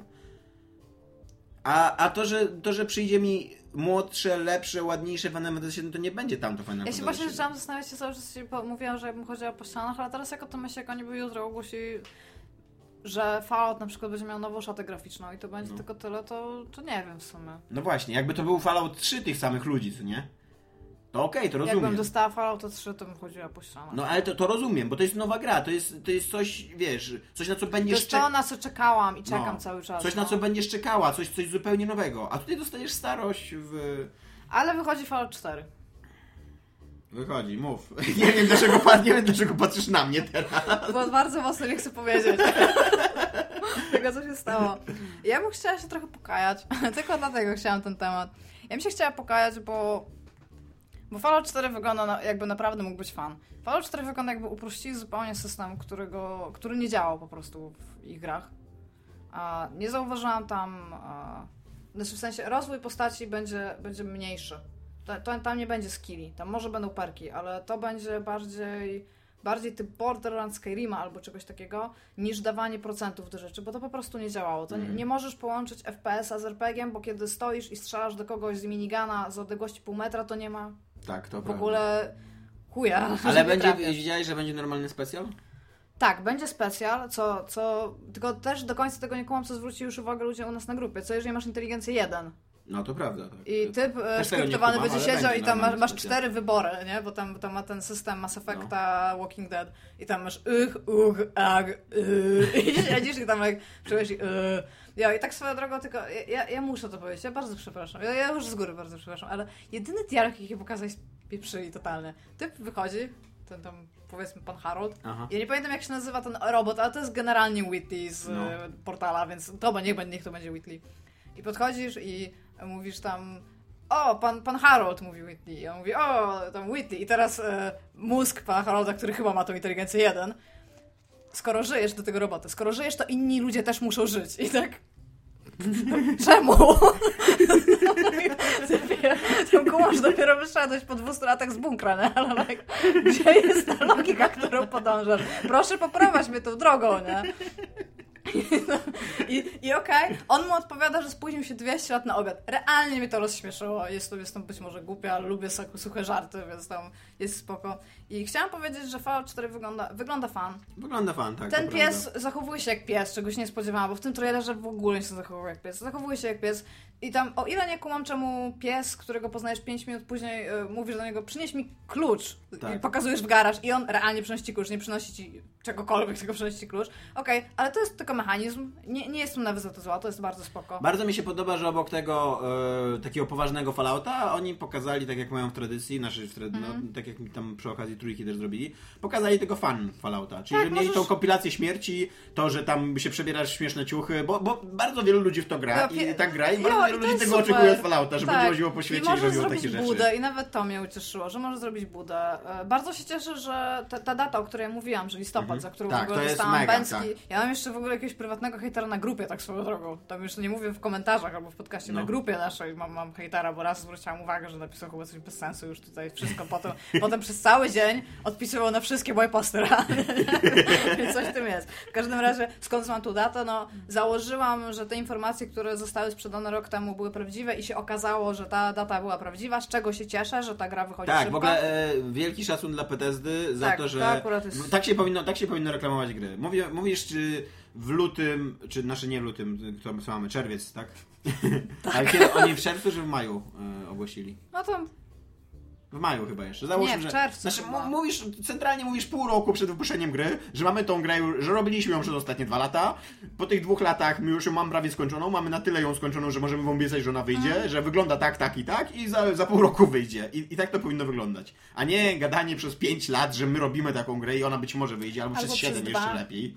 A, a to, że, to, że przyjdzie mi młodsze, lepsze, ładniejsze Final Fantasy VII, to nie będzie tamto Final Ja się Fantasy właśnie zaczęłam zastanawiać się cały czas, mówiłam, że jakbym chodziła po ścianach, ale teraz jak o tym myślę, jak oni by jutro ogłosili, że Fallout na przykład będzie miał nową szatę graficzną i to będzie No. tylko tyle, to, to nie wiem w sumie. No właśnie, jakby to był Fallout 3 tych samych ludzi, co nie? To okej, to rozumiem. Jakbym dostała Fallout 3, to bym chodziła po ścianach. No ale to, to rozumiem, bo to jest nowa gra, to jest, to jest coś, wiesz, coś na co będziesz jest to, na co czekałam i czekam No. cały czas. Coś na no. co będziesz czekała, coś, coś zupełnie nowego. A tutaj dostajesz starość w... Ale wychodzi Fallout 4. Wychodzi, mów. Nie wiem, dlaczego, pa- nie wiem, dlaczego patrzysz na mnie teraz. Bo bardzo mocno nie chcę powiedzieć tego, co się stało. Ja bym chciała się trochę pokajać. Tylko dlatego chciałam ten temat. Ja bym się chciała pokajać, bo bo Fallout 4 wygląda na, jakby naprawdę mógł być fan. Fallout 4 wygląda jakby uprościli zupełnie system, którego, który nie działał po prostu w ich grach. A nie zauważyłam tam... A, znaczy w sensie rozwój postaci będzie, będzie mniejszy. To, to, tam nie będzie skilli, tam może będą perki, ale to będzie bardziej bardziej typ Borderlands Skyrima albo czegoś takiego, niż dawanie procentów do rzeczy, bo to po prostu nie działało. To nie, Mhm. nie możesz połączyć FPS-a z RPG-iem, bo kiedy stoisz i strzelasz do kogoś z minigana z odległości pół metra, to nie ma Tak, to w prawda. ogóle chuja. Ale będzie, widziałeś, że będzie normalny specjal? Tak, będzie specjal, co, co. Tylko też do końca tego nie kumam, co zwrócili już uwagę ludzie u nas na grupie. Co jeżeli masz inteligencję 1 No to prawda. Tak. i typ e, skryptowany będzie siedział i tam masz, cztery wybory, nie? Bo tam, tam ma ten system Mass Effecta No. Walking Dead i tam masz ych, uch, ag, y, i siedzisz i tam jak przychodzi y. Ja, i tak swoją drogą, tylko ja- ja, muszę to powiedzieć, ja bardzo przepraszam. Ja, ja już z góry bardzo przepraszam, ale jedyny dialog, jaki pokazać pieprzyli totalnie. Typ wychodzi, ten tam powiedzmy pan Harold, Aha. ja nie pamiętam jak się nazywa ten robot, ale to jest generalnie Whitley z No. e, portala, więc to niech, niech to będzie Whitley. I podchodzisz i mówisz tam o, pan, pan Harold, mówi Whitley. I on mówi, o, tam Whitley. I teraz e, mózg pana Harolda, który chyba ma tą inteligencję jeden. Skoro żyjesz do tego robota, skoro żyjesz, to inni ludzie też muszą żyć. I tak... Czemu? Tym kumasz dopiero wyszedłeś po 200 latach z bunkra, nie? Ale like, gdzie jest ta logika, którą podążasz? Proszę poprowadź mnie tą drogą, nie? I, i okej, on mu odpowiada, że spóźnił się 200 lat na obiad. Realnie mnie to rozśmieszyło. Jest to, jestem być może głupia, ale lubię suche żarty, więc tam jest spoko. I chciałam powiedzieć, że Fallout 4 wygląda, wygląda fan. Wygląda fan, tak. Ten pies prawda. zachowuje się jak pies, czegoś nie spodziewałam, bo w tym trailerze w ogóle się zachowuje jak pies. Zachowuje się jak pies. I tam, o ile nie kumam, czemu pies, którego poznajesz 5 minut później, y, mówisz do niego, przynieś mi klucz. Tak. I pokazujesz w garaż i on realnie przynosi ci klucz, nie przynosi ci czegokolwiek, tylko przynosi ci klucz. Okej, ale to jest tylko mechanizm. Nie, nie jestem nawet za to zła, to jest bardzo spoko. Bardzo mi się podoba, że obok tego e, takiego poważnego Fallouta oni pokazali, tak jak mają w tradycji, znaczy w tra- Mhm. no, tak jak mi tam przy okazji trójki też zrobili, pokazali tego fan Fallouta. Czyli Tak, że mieli możesz- tą kompilację śmierci, to, że tam się przebierasz w śmieszne ciuchy, bo, bo bardzo wielu ludzi w to gra Ja pie- i tak gra i bardzo wielu ludzi tego super. oczekuje od Fallouta, że Tak. będzie łaziło po świecie I i, robiło takie rzeczy. budę i nawet to mnie ucieszyło, że może zrobić budę. E, Bardzo się cieszę, że ta, ta data, o której mówiłam, że listopad, Mhm. Za którą Tak, w ogóle dostałam mega, bęcki. tak. Ja mam jeszcze w ogóle jakiegoś prywatnego hejtera na grupie, tak swoją drogą. Tam już nie mówię w komentarzach albo w podcaście, No. na grupie naszej mam, mam hejtera, bo raz zwróciłam uwagę, że napisał chyba coś bez sensu już tutaj wszystko. Potem, potem przez cały dzień odpisywał na wszystkie moje posty. Coś w tym jest. W każdym razie, skąd mam tu datę? No, założyłam, że te informacje, które zostały sprzedane rok temu były prawdziwe i się okazało, że ta data była prawdziwa, z czego się cieszę, że ta gra wychodzi Tak, szybko. w ogóle e, wielki szacun dla Bethesdy za Tak, to, że to tak, się powinno, tak się powinno reklamować gry. Mówię, mówisz, czy w lutym, czy znaczy nie w lutym, to co mamy, czerwiec, tak? Ale kiedy oni w czerwcu, czy w maju e, ogłosili? No to W maju chyba jeszcze. Załóżmy, Nie, w że. czerwcu Znaczy, chyba. mu- mówisz, centralnie mówisz pół roku przed wypuszczeniem gry, że mamy tą grę, że robiliśmy ją przez ostatnie dwa lata. Po tych dwóch latach my już ją mam prawie skończoną, mamy na tyle ją skończoną, że możemy wam obiecać, że ona wyjdzie, Mhm. że wygląda tak, tak i tak i za, za pół roku wyjdzie. I, I tak to powinno wyglądać. A nie gadanie przez pięć lat, że my robimy taką grę i ona być może wyjdzie, albo, Albo przez siedem dwa. jeszcze lepiej.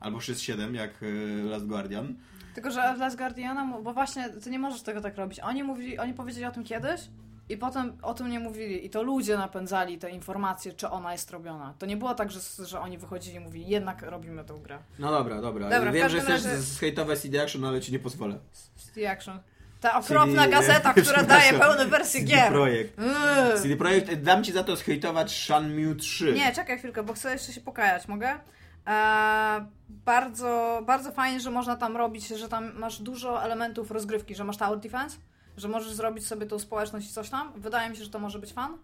Albo przez siedem, jak e, Last Guardian. Tylko, że Last Guardiana, bo właśnie ty nie możesz tego tak robić. Oni, mówili, oni powiedzieli o tym kiedyś i potem o tym nie mówili. I to ludzie napędzali te informacje, czy ona jest robiona. To nie było tak, że, że oni wychodzili i mówili, jednak robimy tę grę. No dobra, dobra. Dobra, Wiem, że chcesz razie- zhejtować CD Action, ale ci nie pozwolę. CD Action. Ta okropna CD gazeta, która daje pełne wersje CD gier. Projekt. Yy. CD Projekt, dam ci za to zhejtować Shanmue 3. Nie, czekaj chwilkę, bo chcę jeszcze się pokajać, mogę? Eee, bardzo, bardzo fajnie, że można tam robić, że tam masz dużo elementów rozgrywki, że masz tower defense, że możesz zrobić sobie tą społeczność i coś tam. Wydaje mi się, że to może być fan.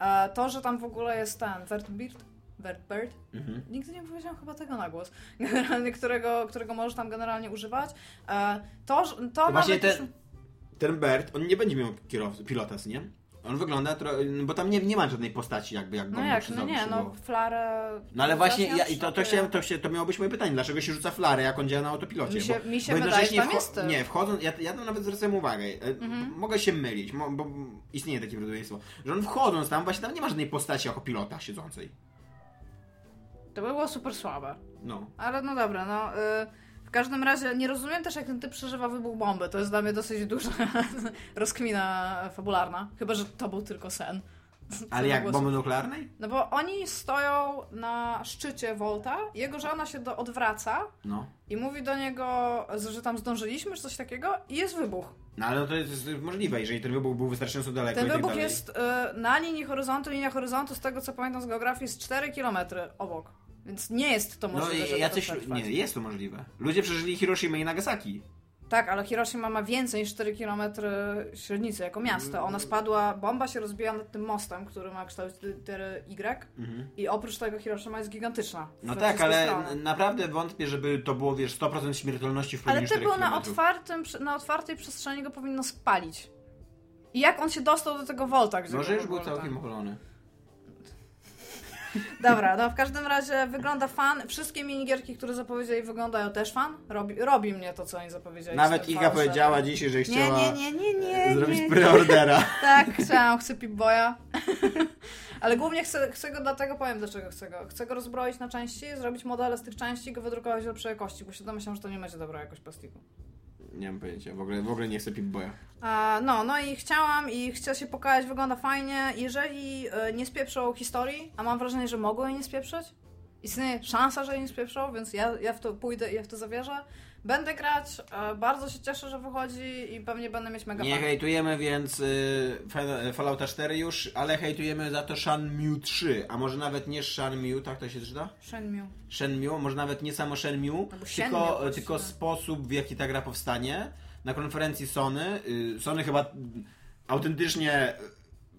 Eee, to, że tam w ogóle jest ten Vertbird, Vertbird, Mhm. nigdy nie powiedziałam chyba tego na głos, generalnie, którego, którego możesz tam generalnie używać. Eee, to, to To właśnie nawet ten, ten Bert, on nie będzie miał kierowcy, pilotas, nie? On wygląda, tro... bo tam nie, nie ma żadnej postaci jakby jak No jak, no nie, no flarę... No ale właśnie, ja, i to, to, chciałem, to, się, to miało być moje pytanie, dlaczego się rzuca flarę, jak on działa na autopilocie? Mi się- bo, mi się bo wydaje, tam jest. Nie, wchodząc, ja, ja tam nawet zwracałem uwagę, e, Mhm. mogę się mylić, mo, bo istnieje takie prawdopodobieństwo, że on wchodząc tam, właśnie tam nie ma żadnej postaci jako pilota siedzącej. To by było super słabe. No. Ale no dobra, no... Y, w każdym razie nie rozumiem też, jak ten typ przeżywa wybuch bomby. To jest dla mnie dosyć duża rozkmina fabularna. Chyba, że to był tylko sen. Ale jak, bomby nuklearnej? No bo oni stoją na szczycie Volta, jego żona się do, odwraca No. i mówi do niego, że tam zdążyliśmy, czy coś takiego i jest wybuch. No ale to jest, to jest możliwe, jeżeli ten wybuch był wystarczająco daleko Ten i tak wybuch dalej. jest y, na linii horyzontu, linia horyzontu, z tego co pamiętam z geografii, jest 4 km obok. Więc nie jest to No możliwe, jacyś, to przetrwać. nie, jest to możliwe. Ludzie przeżyli Hiroshima i Nagasaki. Tak, ale Hiroshima ma więcej niż 4 km średnicy jako miasto. Ona spadła, bomba się rozbiła nad tym mostem, który ma kształt litery Y i oprócz tego Hiroshima jest gigantyczna. No tak, ale strony. naprawdę wątpię, żeby to było, wiesz, 100% śmiertelności w Ale promieniu ty 4 był na, otwartym, na otwartej przestrzeni, go powinno spalić. I jak on się dostał do tego Volta? Może już był całkiem opalony. Dobra, no w każdym razie wygląda fan. Wszystkie minigierki, które zapowiedzieli, wyglądają też fan. Robi, robi mnie to, co oni zapowiedzieli. Nawet Iga fałszem. powiedziała dzisiaj, że chciała nie, nie, nie, nie. zrobić nie, nie. preordera. Tak, chciałam, chcę Pip-Boya. Ale głównie chcę, chcę go dlatego, powiem dlaczego chcę go. Chcę go rozbroić na części, zrobić modele z tych części i go wydrukować w lepszej jakości, bo się domyślam, że to nie będzie dobra jakość plastiku. Nie mam pojęcia, w ogóle, w ogóle nie chcę Pip-Boya. A, no, no i chciałam i chcę się pokazać, wygląda fajnie. Jeżeli e, nie spieprzą historii, a mam wrażenie, że mogą jej nie spieprzyć, istnieje szansa, że jej nie spieprzą, więc ja, ja w to pójdę i ja w to zawierzę. Będę grać, e, bardzo się cieszę, że wychodzi i pewnie będę mieć mega Nie fan. hejtujemy więc y, Fa- Fallouta 4 już, ale hejtujemy za to Shenmue 3, a może nawet nie Shenmue, tak to się czyta? Shenmue. Shenmue, może nawet nie samo Shenmue, Albo tylko, Shenmue właściwie. tylko sposób w jaki ta gra powstanie. Na konferencji Sony, y, Sony chyba autentycznie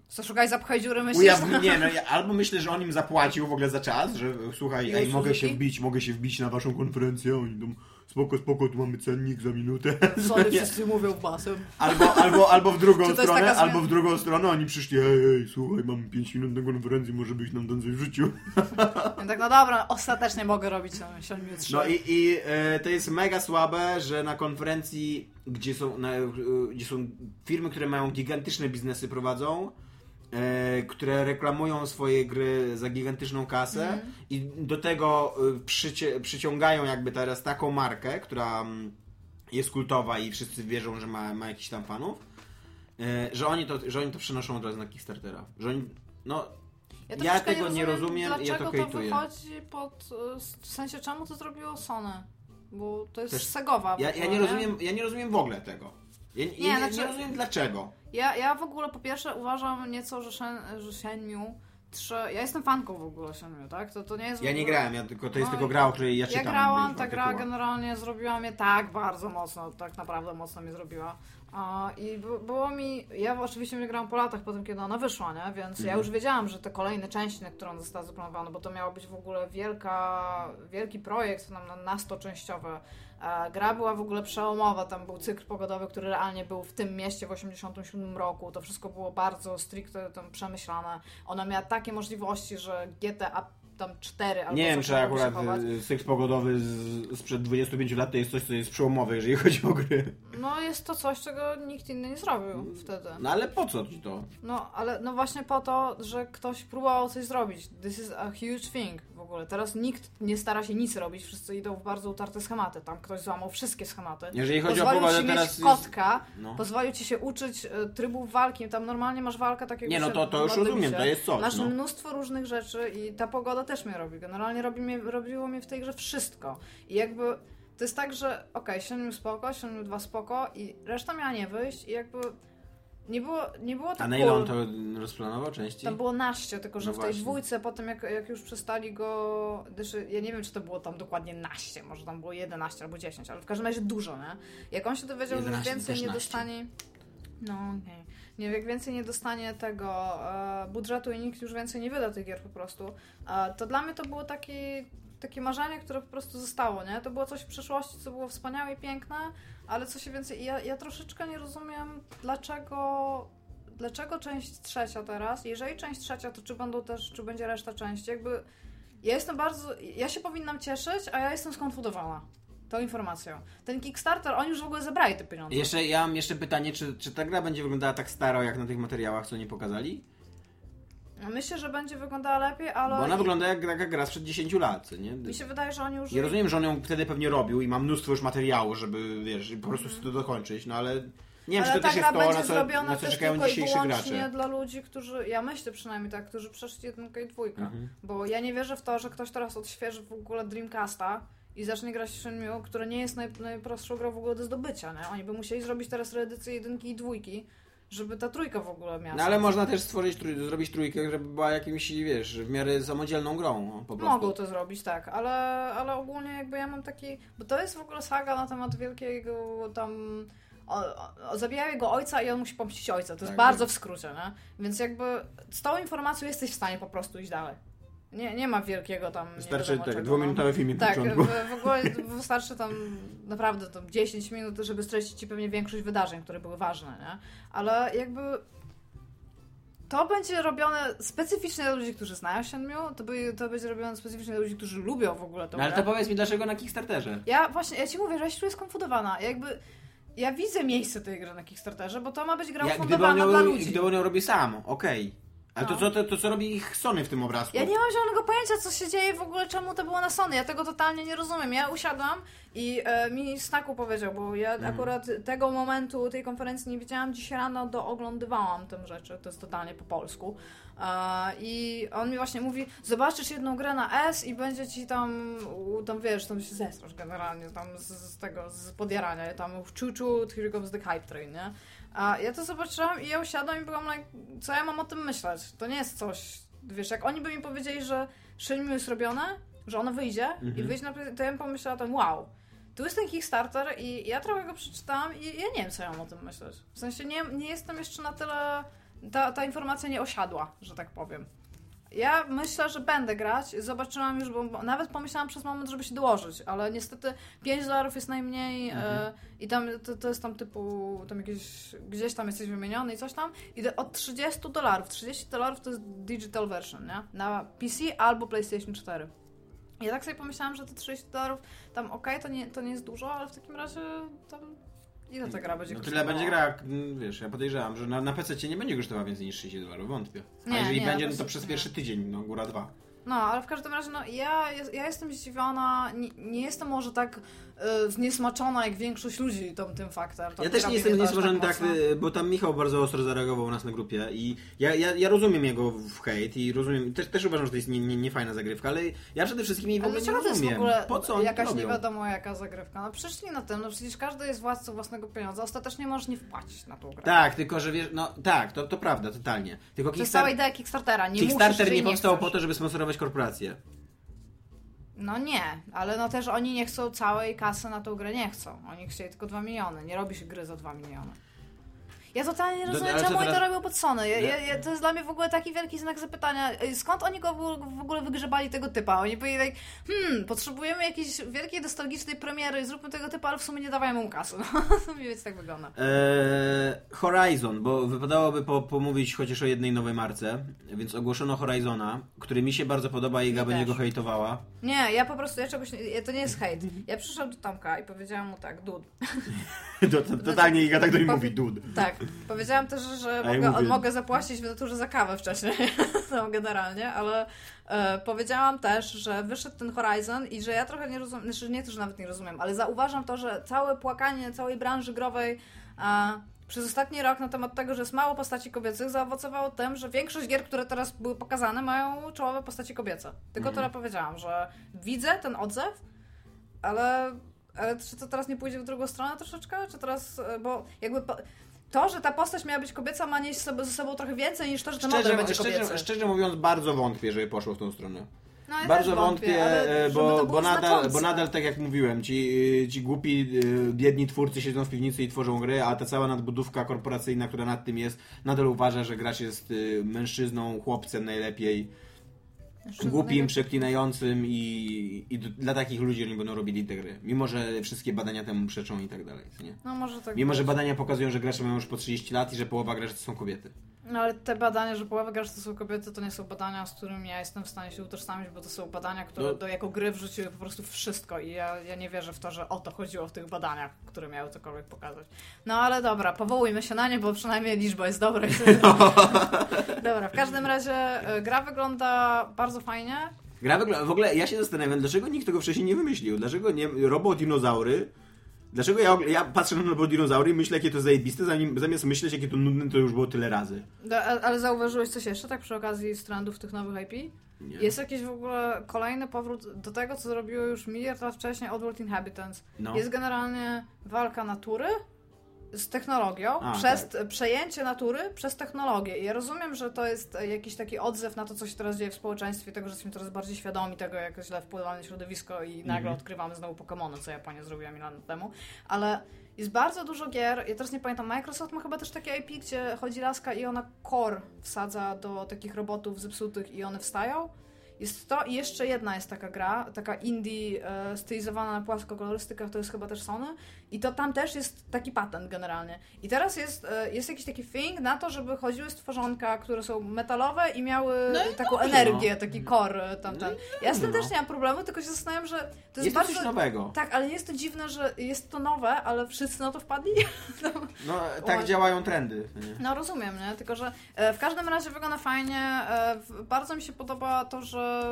Co szukaj, zapchaj dziury, myślisz? ujawnił, nie no, ja- albo myślę, że on im zapłacił w ogóle za czas, że słuchaj, ej, mogę się wbić, mogę się wbić na waszą konferencję, oni tam spoko, spoko, tu mamy cennik za minutę. Sorry, Nie. wszyscy mówią basem. Albo, albo, albo w drugą stronę, taka albo w drugą stronę oni przyszli, ej, ej, słuchaj, mamy 5 minut na konferencji, może byś nam tam coś wrzucił. Ja tak, no dobra, ostatecznie mogę robić ten Shenmue 3. No i, i e, to jest mega słabe, że na konferencji, gdzie są, na, e, gdzie są firmy, które mają gigantyczne biznesy prowadzą, które reklamują swoje gry za gigantyczną kasę Mhm. i do tego e, przycie, przyciągają jakby teraz taką markę, która mm, jest kultowa i wszyscy wierzą, że ma, ma jakiś tam fanów, e, że oni, to, że oni to przenoszą od razu na Kickstartera. Że oni, no, ja troszeczkę tego nie rozumiem i ja to dlaczego to wychodzi pod... W sensie, czemu to zrobiło Sony? Bo to jest Też- Segowa. Ja, ja, nie rozumiem, ja nie rozumiem w ogóle tego. Ja, ja Nie, nie, znaczy- nie rozumiem dlaczego. Ja, ja w ogóle po pierwsze uważam nieco, że, Shen, że Shenmue 3... Ja jestem fanką w ogóle Shenmue, tak? To, to nie jest Ja nie grałem, ja tylko, to jest No tylko gra, o której ja Ja czytam. grałam, wiesz, w ta gra generalnie zrobiła mnie tak bardzo mocno, tak naprawdę mocno mnie zrobiła. I było mi, ja oczywiście nie grałam po latach po tym, kiedy ona wyszła, nie? więc ja Mhm. już wiedziałam, że te kolejne części, na które ona została zaplanowana, bo to miało być w ogóle wielka, wielki projekt nam na, na 100 częściowe. Gra była w ogóle przełomowa, tam był cykl pogodowy, który realnie był w tym mieście w 87 roku. To wszystko było bardzo stricte tam przemyślane. Ona miała takie możliwości, że GTA tam 4 albo Nie wiem, czy akurat y, cykl pogodowy z, sprzed 25 lat to jest coś, co jest przełomowe, jeżeli chodzi o gry. No jest to coś, czego nikt inny nie zrobił wtedy. No ale po co ci to? No, ale no właśnie po to, że ktoś próbował coś zrobić. This is a huge thing ogóle. Teraz nikt nie stara się nic robić, wszyscy idą w bardzo utarte schematy. Tam ktoś złamał wszystkie schematy. Jeżeli chodzi o Pozwolił pogodę, ci teraz mieć jest- kotka, No. pozwolił ci się uczyć e, trybów walki. Tam normalnie masz walkę tak jak Nie, no to, to już rozumiem, to jest coś. Masz No. mnóstwo różnych rzeczy i ta pogoda też mnie robi. Generalnie robi mnie, robiło mnie w tej grze wszystko. I jakby to jest tak, że okej, okay, 7 spoko, 7 2 spoko i reszta miała nie wyjść i jakby nie było, nie było A tak na ile on to rozplanował części? Tam było naście, tylko że No w tej właśnie. dwójce potem jak, jak już przestali go... Znaczy, ja nie wiem, czy to było tam dokładnie naście, może tam było 11 albo 10, ale w każdym razie dużo, nie? Jak on się dowiedział, że już 11 więcej też nie naście. dostanie... No okej. Nie, jak więcej nie dostanie tego e, budżetu i nikt już więcej nie wyda tych gier po prostu, e, to dla mnie to było takie, takie marzenie, które po prostu zostało, nie? To było coś w przeszłości, co było wspaniałe i piękne, ale co się więcej... Ja, ja troszeczkę nie rozumiem, dlaczego dlaczego część trzecia teraz? Jeżeli część trzecia, to czy będą też, czy będzie reszta części? Jakby ja jestem bardzo, ja się powinnam cieszyć, a ja jestem skonfudowana tą informacją. Ten Kickstarter, oni już w ogóle zebrali te pieniądze. Jeszcze, ja mam jeszcze pytanie, czy, czy ta gra będzie wyglądała tak staro, jak na tych materiałach, co nie pokazali? No, myślę, że będzie wyglądała lepiej, ale... Bo ona wygląda jak, jak gra sprzed 10 lat, nie? Mi się wydaje, że oni już... Ja rozumiem, że on ją wtedy pewnie robił i ma mnóstwo już materiału, żeby, wiesz, po prostu mm. to dokończyć, no ale... Nie wiem, ale czy to też jest to, na co, na co czekają dzisiejsi gracze. dla ludzi, którzy, ja myślę przynajmniej tak, którzy przeszli jedynkę i dwójkę. Mhm. Bo ja nie wierzę w to, że ktoś teraz odświeży w ogóle Dreamcasta i zacznie grać w Shenmue, które nie jest naj, najprostszą grą w ogóle do zdobycia, nie? Oni by musieli zrobić teraz reedycję jedynki i dwójki, żeby ta trójka w ogóle miała. No ale można też stworzyć, trój, zrobić trójkę, żeby była jakimś, wiesz, w miarę samodzielną grą. No, po prostu. Mogą to zrobić, tak, ale, ale ogólnie jakby ja mam taki, bo to jest w ogóle saga na temat wielkiego tam zabijają jego ojca i on musi pomścić ojca. To tak, jest bardzo w skrócie, nie? Więc jakby z tą informacją jesteś w stanie po prostu iść dalej. Nie, nie ma wielkiego tam. Wystarczy tak, dwuminutowy film Tak, w, w ogóle wystarczy tam naprawdę tam 10 minut, żeby streścić ci pewnie większość wydarzeń, które były ważne, nie? Ale jakby to będzie robione specyficznie dla ludzi, którzy znają Shenmue, to, by, to będzie robione specyficznie dla ludzi, którzy lubią w ogóle to. No, ale to powiedz mi, dlaczego na Kickstarterze? Ja właśnie, ja ci mówię, że ja się czuję skonfudowana. Jakby ja widzę miejsce tej gry na Kickstarterze, bo to ma być gra ja, ufundowana dla ludzi. Gdyby on ją robi sam, okej. Okay. Ale no. to, to, to, co robi ich Sony w tym obrazku? Ja nie mam zielonego pojęcia, co się dzieje w ogóle, czemu to było na Sony. Ja tego totalnie nie rozumiem. Ja usiadłam i e, mi Snaku powiedział, bo ja mm. akurat tego momentu, tej konferencji nie widziałam. Dziś rano dooglądywałam tę rzeczy, to jest totalnie po polsku. E, I on mi właśnie mówi, zobaczysz jedną grę na S i będzie ci tam, tam wiesz, tam się zestrasz generalnie tam z, z tego, z podjarania. Tam w czuczu, here comes the hype train, nie? A ja to zobaczyłam i ja usiadłam i byłam like, co ja mam o tym myśleć? To nie jest coś, wiesz, jak oni by mi powiedzieli, że Shenmue jest robione, że ono wyjdzie mhm. i wyjdzie na to ja bym pomyślała tam, wow, tu jest ten Kickstarter i ja trochę go przeczytałam i ja nie wiem, co ja mam o tym myśleć. W sensie nie, nie jestem jeszcze na tyle, ta, ta informacja nie osiadła, że tak powiem. Ja myślę, że będę grać. Zobaczyłam już, bo nawet pomyślałam przez moment, żeby się dołożyć, ale niestety 5 dolarów jest najmniej e, mhm. i tam to, to, jest tam typu tam jakieś, gdzieś tam jesteś wymieniony i coś tam. I od 30 dolarów. 30 dolarów to jest digital version, nie? Na PC albo PlayStation 4. Ja tak sobie pomyślałam, że te 30 dolarów tam ok, to nie, to nie jest dużo, ale w takim razie tam Ile ta gra będzie no tyle będzie gra, wiesz, ja podejrzewam, że na, na PC nie będzie kosztowała więcej niż 30 dolarów, wątpię. A nie, jeżeli nie, będzie, no to przez pierwszy tydzień, no góra dwa. No, ale w każdym razie, no, ja, ja jestem zdziwiona, nie, nie jestem może tak zniesmaczona jak większość ludzi tym, tym faktem. Ja też nie jestem zniesmaczony tak, tak bo tam Michał bardzo ostro zareagował u nas na grupie i ja, ja, ja rozumiem jego w hejt i rozumiem, też, też uważam, że to jest niefajna nie, nie, nie zagrywka, ale ja przede wszystkim jej w ogóle nie rozumiem. Po co jakaś nie wiadomo jaka zagrywka. No przyszli na tym, no przecież każdy jest władcą własnego pieniądza, ostatecznie możesz nie wpłacić na tą grę. Tak, tylko że wiesz, no tak, to, to prawda, totalnie. Tylko to jest cała idea Kickstartera, nie Kickstarter nie powstał po to, żeby sponsorować korporacje. No nie, ale no też oni nie chcą całej kasy na tą grę, nie chcą. Oni chcieli tylko 2 miliony, nie robi się gry za 2 miliony. Ja totalnie nie rozumiem, czemu oni to robią pod Sony. Ja, ja, ja, to jest dla mnie w ogóle taki wielki znak zapytania. Skąd oni go w ogóle wygrzebali tego typa? Oni powiedzieli, tak, hmm, potrzebujemy jakiejś wielkiej, nostalgicznej premiery, zróbmy tego typa, ale w sumie nie dawajmy mu kasy. No, mniej więcej tak wygląda. Eee, Horizon, bo wypadałoby po, pomówić chociaż o jednej nowej marce, więc ogłoszono Horizona, który mi się bardzo podoba i Iga będzie go hejtowała. Nie, ja po prostu, ja czegoś, nie, to nie jest hejt. Ja przyszłam do Tomka i powiedziałam mu tak, dud. Totalnie Iga tak do mnie mówi, dud. Tak, Powiedziałam też, że mogę, mogę zapłacić w naturze za kawę wcześniej, no, generalnie, ale e, powiedziałam też, że wyszedł ten Horizon i że ja trochę nie rozumiem, znaczy nie to, że nawet nie rozumiem, ale zauważam to, że całe płakanie całej branży growej przez ostatni rok na temat tego, że jest mało postaci kobiecych, zaowocowało tym, że większość gier, które teraz były pokazane, mają czołowe postaci kobiece. Tylko mm. tyle powiedziałam, że widzę ten odzew, ale ale czy to teraz nie pójdzie w drugą stronę troszeczkę? Czy teraz, e, bo jakby to, że ta postać miała być kobieca, ma nieść ze sobą trochę więcej niż to, że ten szczerze, model będzie szczerze, kobiecy. Szczerze mówiąc, bardzo wątpię, żeby poszło w tą stronę. No, ja bardzo wątpię, wątpię bo, bo, nadal, bo nadal, tak jak mówiłem, ci, ci głupi, y, biedni twórcy siedzą w piwnicy i tworzą gry, a ta cała nadbudówka korporacyjna, która nad tym jest, nadal uważa, że gracz jest mężczyzną, chłopcem najlepiej głupim, negati- przeklinającym i, i dla takich ludzi oni będą robili te gry. Mimo, że wszystkie badania temu przeczą i tak dalej. Nie? No może tak Mimo, że być. badania pokazują, że gracze mają już po 30 lat i że połowa graczy to są kobiety. No ale te badania, że połowa graczy to są kobiety, to nie są badania, z którymi ja jestem w stanie się utożsamić, bo to są badania, które No. do jako gry wrzuciły po prostu wszystko i ja, ja nie wierzę w to, że o to chodziło w tych badaniach, które miały cokolwiek pokazać. No ale dobra, powołujmy się na nie, bo przynajmniej liczba jest dobra. dobra, w każdym razie e, gra wygląda bardzo fajnie. Gra wygląda... W ogóle ja się zastanawiam, dlaczego nikt tego wcześniej nie wymyślił. Dlaczego nie... Robodinozaury... Dlaczego ja, ja patrzę na robodinozaury i myślę, jakie to zajebiste, zanim, zamiast myśleć, jakie to nudne, to już było tyle razy. Do, a- ale zauważyłeś coś jeszcze, tak przy okazji strandów tych nowych IP? Nie. Jest jakiś w ogóle kolejny powrót do tego, co zrobiło już miliard lat wcześniej Oddworld Inhabitants. No. Jest generalnie walka natury z technologią, A, przez tak. przejęcie natury przez technologię. I ja rozumiem, że to jest e, jakiś taki odzew na to, co się teraz dzieje w społeczeństwie, tego, że jesteśmy coraz bardziej świadomi tego, jak źle wpływamy na środowisko i nagle Mhm. odkrywamy znowu Pokémony, co Japonia zrobiła mil lat temu. Ale jest bardzo dużo gier, ja teraz nie pamiętam, Microsoft ma chyba też takie IP, gdzie chodzi laska i ona core wsadza do takich robotów zepsutych i one wstają. Jest to i jeszcze jedna jest taka gra, taka indie e, stylizowana na płaskokolorystykach, to jest chyba też Sony i to tam też jest taki patent generalnie. I teraz jest, e, jest jakiś taki thing na to, żeby chodziły stworzonka, które są metalowe i miały No i taką dobrze, energię, no. taki core e, tamten. ja z tym no. też nie mam problemu, tylko się zastanawiam, że to jest, Jest bardzo... coś nowego. Tak, ale nie jest to dziwne, że jest to nowe, ale wszyscy na to wpadli. No, tak Oj. działają trendy. Nie? No rozumiem, nie? Tylko, że e, w każdym razie wygląda fajnie. Bardzo mi się podoba to, że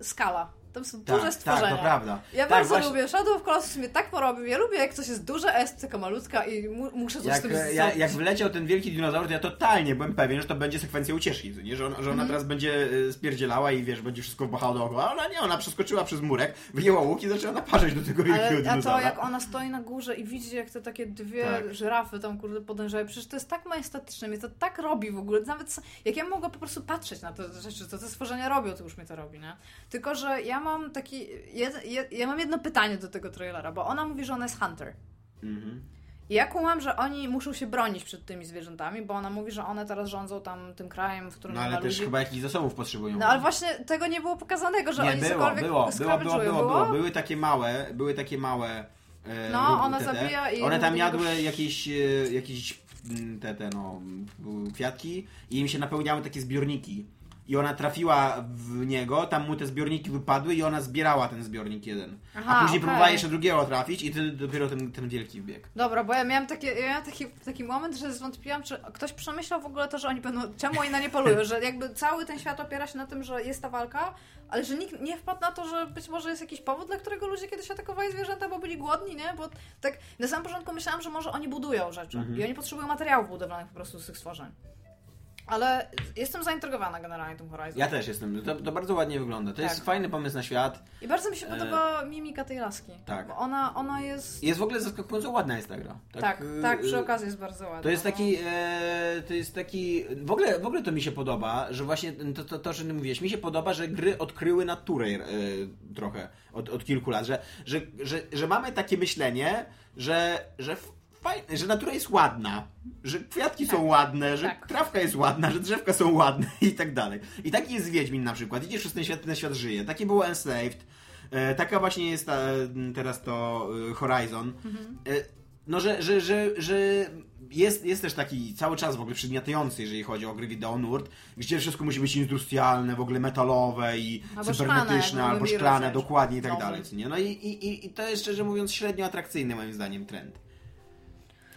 skala. Tam są duże tak, stworzenia. tak, to prawda. Ja tak, bardzo właśnie- lubię. Shadow of Colossus mnie tak porobił. Ja lubię, jak coś jest duże, jest taka malutka i mu, muszę coś Jak, z tym ja, zrobić. jak wleciał ten wielki dinozaur, to ja totalnie byłem pewien, że to będzie sekwencja ucieczki, nie? Że, on, że ona Mhm. teraz będzie y, spierdzielała i wiesz, będzie wszystko wpachało dookoła. Ona nie, ona przeskoczyła przez murek, wyjęła łuk i zaczęła naparzać do tego wielkiego Ale, a dinozaura. to, jak ona stoi na górze i widzi, jak te takie dwie Tak. żyrafy tam, kurde, podążają, przecież to jest tak majestatyczne, mnie to tak robi w ogóle, nawet s- jak ja mogę po prostu patrzeć na te rzeczy, co te stworzenia robią, to już mnie to robi, nie? Tylko, że ja mam taki, jed, jed, ja mam jedno pytanie do tego trailera, bo ona mówi, że ona jest hunter. Mhm. I ja kumam, że oni muszą się bronić przed tymi zwierzętami, bo ona mówi, że one teraz rządzą tam tym krajem, w którym No ale też ludzi. chyba jakichś zasobów potrzebują. No ale właśnie tego nie było pokazanego, że nie, oni było, cokolwiek było, było, było, było, było. Były takie małe, były takie małe e, No, ona te, zabija i One tam jadły jakieś, e, jakieś mm, te, te, no, kwiatki i im się napełniały takie zbiorniki. I ona trafiła w niego, tam mu te zbiorniki wypadły i ona zbierała ten zbiornik jeden. Aha, A później okej. próbowała jeszcze drugiego trafić i ty, dopiero ten, ten wielki wbiegł. Dobra, bo ja miałam, takie, ja miałam taki, taki moment, że zwątpiłam, czy ktoś przemyślał w ogóle to, że oni będą, czemu oni na nie polują, że jakby cały ten świat opiera się na tym, że jest ta walka, ale że nikt nie wpadł na to, że być może jest jakiś powód, dla którego ludzie kiedyś atakowali zwierzęta, bo byli głodni, nie? Bo tak na samym początku myślałam, że może oni budują rzeczy Mhm. i oni potrzebują materiałów budowlanych po prostu z tych stworzeń. Ale jestem zaintrygowana generalnie tym Horizon. Ja też jestem. To, to bardzo ładnie wygląda. To jest Tak. fajny pomysł na świat. I bardzo mi się E, podoba mimika tej laski. tak. Bo ona, ona jest... Jest w ogóle zaskakująco ładna jest ta gra. Tak, y, tak, przy okazji jest bardzo ładna. To jest taki, e, to jest taki, w ogóle, w ogóle to mi się podoba, że właśnie to, to, to że ty mówiłeś, mi się podoba, że gry odkryły naturę e, trochę od, od kilku lat, że, że, że, że mamy takie myślenie, że, że fajne, że natura jest ładna, że kwiatki są Tak. ładne, że Tak. trawka jest ładna, że drzewka są ładne i tak dalej. I taki jest Wiedźmin na przykład, idziesz przez ten świat, ten świat żyje. Takie było Enslaved, e, taka właśnie jest ta, teraz to e, Horizon. Mhm. E, no, że, że, że, że jest, jest też taki cały czas w ogóle przygniatający, jeżeli chodzi o gry wideo nurt, gdzie wszystko musi być industrialne, w ogóle metalowe i Albo cybernetyczne, szklane, albo szklane, dokładnie i tak Nowy. dalej. Nie? No i, i- i to jest szczerze mówiąc średnio atrakcyjny moim zdaniem trend.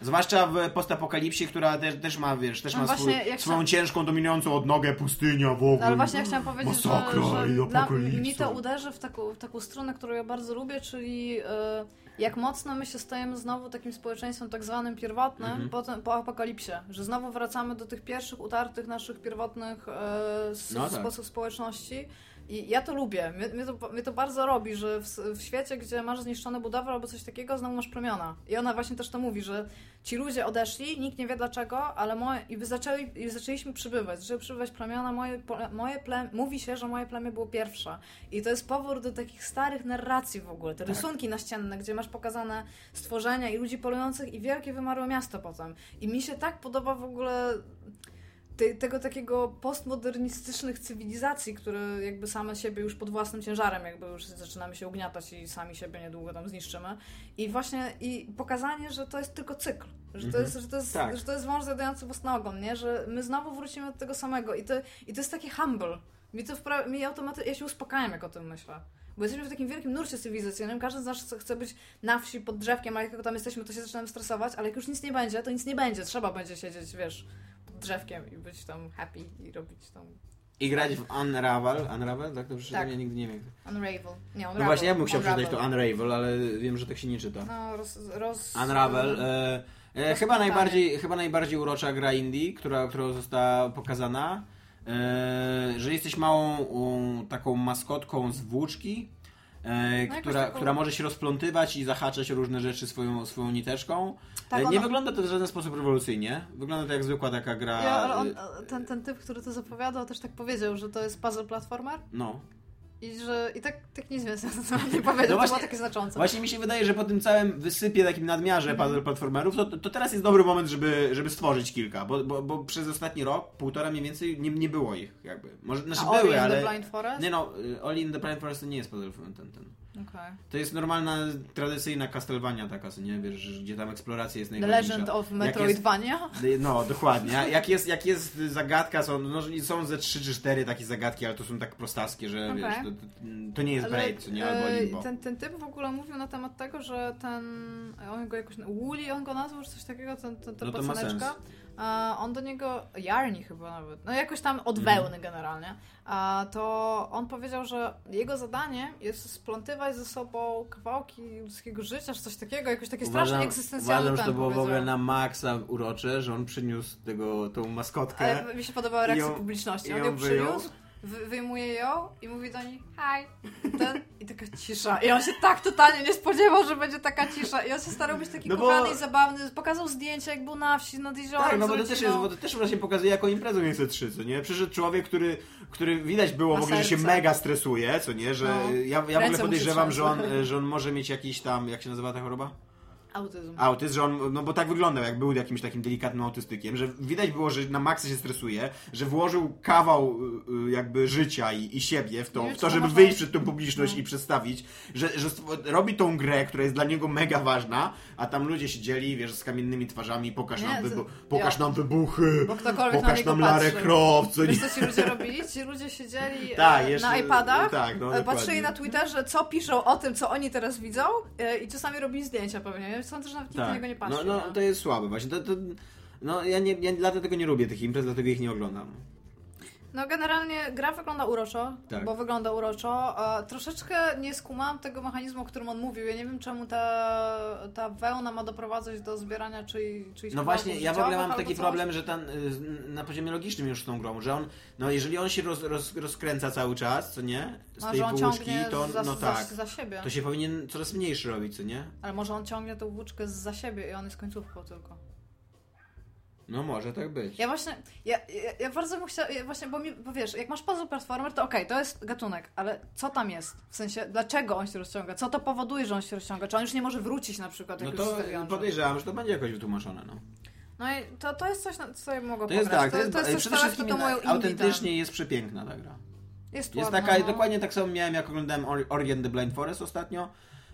Zwłaszcza w postapokalipsie, która też, też ma, wiesz, też No ma swój, swoją sam- ciężką, dominującą odnogę pustynia w ogóle. No, ale właśnie ja chciałam powiedzieć, że, Masakra że i dla mi to uderzy w taką, w taką stronę, którą ja bardzo lubię, czyli e, jak mocno my się stajemy znowu takim społeczeństwem tak zwanym pierwotnym Mhm. po, po apokalipsie, że znowu wracamy do tych pierwszych utartych naszych pierwotnych s- No tak. sposób społeczności. I ja to lubię. Mnie, mnie, to, mnie to bardzo robi, że w, w świecie, gdzie masz zniszczone budowle albo coś takiego, znowu masz plemiona. I ona właśnie też to mówi, że ci ludzie odeszli, nikt nie wie dlaczego, ale moje, i zaczęli, i zaczęliśmy przybywać. Zaczęły przybywać plemiona, moje, moje mówi się, że moje plemię było pierwsze. I to jest powrót do takich starych narracji w ogóle. Te Tak. rysunki naścienne, gdzie masz pokazane stworzenia i ludzi polujących i wielkie wymarłe miasto potem. I mi się tak podoba w ogóle te, tego takiego postmodernistycznych cywilizacji, które jakby same siebie już pod własnym ciężarem jakby już zaczynamy się ugniatać i sami siebie niedługo tam zniszczymy. I właśnie i pokazanie, że to jest tylko cykl. Że to Mhm. jest, że to jest, Tak. że to jest wąż zjadający własny ogon, nie? Że my znowu wrócimy do tego samego i to, i to jest taki humble. Mi to wpra- mi automatycznie, ja się uspokajam, jak o tym myślę. Bo jesteśmy w takim wielkim nurcie cywilizacyjnym, każdy z nas chce- być na wsi, pod drzewkiem, a jak tam jesteśmy, to się zaczynamy stresować, ale jak już nic nie będzie, to nic nie będzie. Trzeba będzie siedzieć, wiesz, drzewkiem i być tam happy i robić tam I grać w Unravel. Unravel? Tak to przeczytam? Tak. Ja nigdy nie wiem. unravel. Nie, unravel. No właśnie, ja bym chciał Unravel. przeczytać to Unravel, ale wiem, że tak się nie czyta. No, roz... roz Unravel. E, e, chyba, najbardziej, chyba najbardziej urocza gra indie, która, która została pokazana. E, że jesteś małą taką maskotką z włóczki, e, jakoś która, taką- która może się rozplątywać i zahaczać różne rzeczy swoją, swoją niteczką. Tak, nie ona- wygląda to w żaden sposób rewolucyjnie. Wygląda to jak zwykła taka gra. Ja, ale on, e, ten, ten typ, który to zapowiadał, też tak powiedział, że to jest puzzle platformer No. i że i tak, tak nic więcej na nie powiedział, to właśnie- było takie znaczące. Właśnie mi się wydaje, że po tym całym wysypie, takim nadmiarze puzzle platformerów, to, to teraz jest dobry moment, żeby, żeby stworzyć kilka, bo, bo, bo przez ostatni rok, półtora mniej więcej, nie, nie było ich jakby. Może, znaczy A były, ale... the Blind Forest? Nie no, y, All in the Blind Forest to nie jest puzzle ten, ten. Okej. To jest normalna, tradycyjna Castlevania taka, nie? Wiesz, gdzie tam eksploracja jest The najważniejsza. Legend of Metroidvania? jest- No, dokładnie. Jak jest, jak jest zagadka, są, no, są ze trzy czy cztery takie zagadki, ale to są tak prostackie, że Okej. wiesz, to, to, nie jest Ale, Braid, co nie? Albo e, Limbo. ten, ten typ w ogóle mówił na temat tego, że ten, on go jakoś, Wooly on go nazwał, czy coś takiego, ten, ten, ten No on do niego, Jarni chyba nawet, no jakoś tam od Mhm. wełny generalnie, a to on powiedział, że jego zadanie jest splątywać ze sobą kawałki ludzkiego życia, czy coś takiego, jakoś takie strasznie egzystencjalne uważam że to było w ogóle na maksa urocze, że on przyniósł tego, tą maskotkę. Ale mi się podobała reakcja ją- publiczności. On ją ją przyniósł, wyjmuje ją i mówi do niej hi. Ten, I taka cisza. I on się tak totalnie nie spodziewał, że będzie taka cisza. I on się starał być taki No bo- kochany i zabawny. Pokazał zdjęcia, jak był na wsi, nad jeziorem. Tak, no bo to też jest, bo to też właśnie pokazuje, jaką imprezą jest E3, co nie? Przyszedł człowiek, który, który widać było w ogóle, że się mega stresuje, co nie? Że No. ja, ja w ogóle podejrzewam, że on, że on może mieć jakiś tam, jak się nazywa ta choroba? Autyzm. Autyzm, że on, no bo tak wyglądał, jak był jakimś takim delikatnym autystykiem, że widać było, że na maksa się stresuje, że włożył kawał y, y, jakby życia i, i siebie w to, w to, żeby wyjść przed tą publiczność No. i przedstawić, że, że robi tą grę, która jest dla niego mega ważna, a tam ludzie siedzieli, wiesz, z kamiennymi twarzami, pokaż, Nie, nam, wybu- pokaż ja- nam wybuchy, na pokaż niego nam Larę. Croft, co nie... Wiesz, co ci ludzie robili? Ci ludzie siedzieli Tak, e, jeszcze- na iPadach, tak, no, e, patrzyli na Twitterze, co piszą o tym, co oni teraz widzą e, i czasami robili zdjęcia pewnie. Sądzę, że nawet nikt na niego nie patrzy. no, no to jest słabe właśnie. To, to, no ja, nie, ja dlatego nie lubię tych imprez, dlatego ich nie oglądam. No generalnie gra wygląda uroczo, Tak. bo wygląda uroczo. E, troszeczkę nie skumam tego mechanizmu, o którym on mówił. Ja nie wiem, czemu ta, ta wełna ma doprowadzać do zbierania czyj, czyjś No właśnie, ja w ogóle mam taki albo problem, że ten, y, na poziomie logicznym już z tą grą, że on, no jeżeli on się roz, roz, rozkręca cały czas, co nie? Z No, tej ciągnie to on, za, no za, tak, za siebie. to się powinien coraz mniejszy robić, co nie? Ale może on ciągnie tą włóczkę za siebie i on jest końcówką tylko. No może tak być. Ja właśnie, ja, ja, ja bardzo bym chciała, ja właśnie, bo, mi, bo wiesz, jak masz puzzle platformer, to okej, to jest gatunek, ale co tam jest? W sensie, dlaczego on się rozciąga? Co to powoduje, że on się rozciąga? Czy on już nie może wrócić na przykład, No to podejrzewam, że to będzie jakoś wytłumaczone, no. No i to, to jest coś, na co ja mogę To jest pograć. tak, to jest, to jest coś, przede co wszystkim to moją indie, autentycznie jest przepiękna ta gra. tak. Jest, Jest ładna, taka, no. dokładnie tak samo miałem jak oglądałem Ori- Ori and the Blind Forest ostatnio.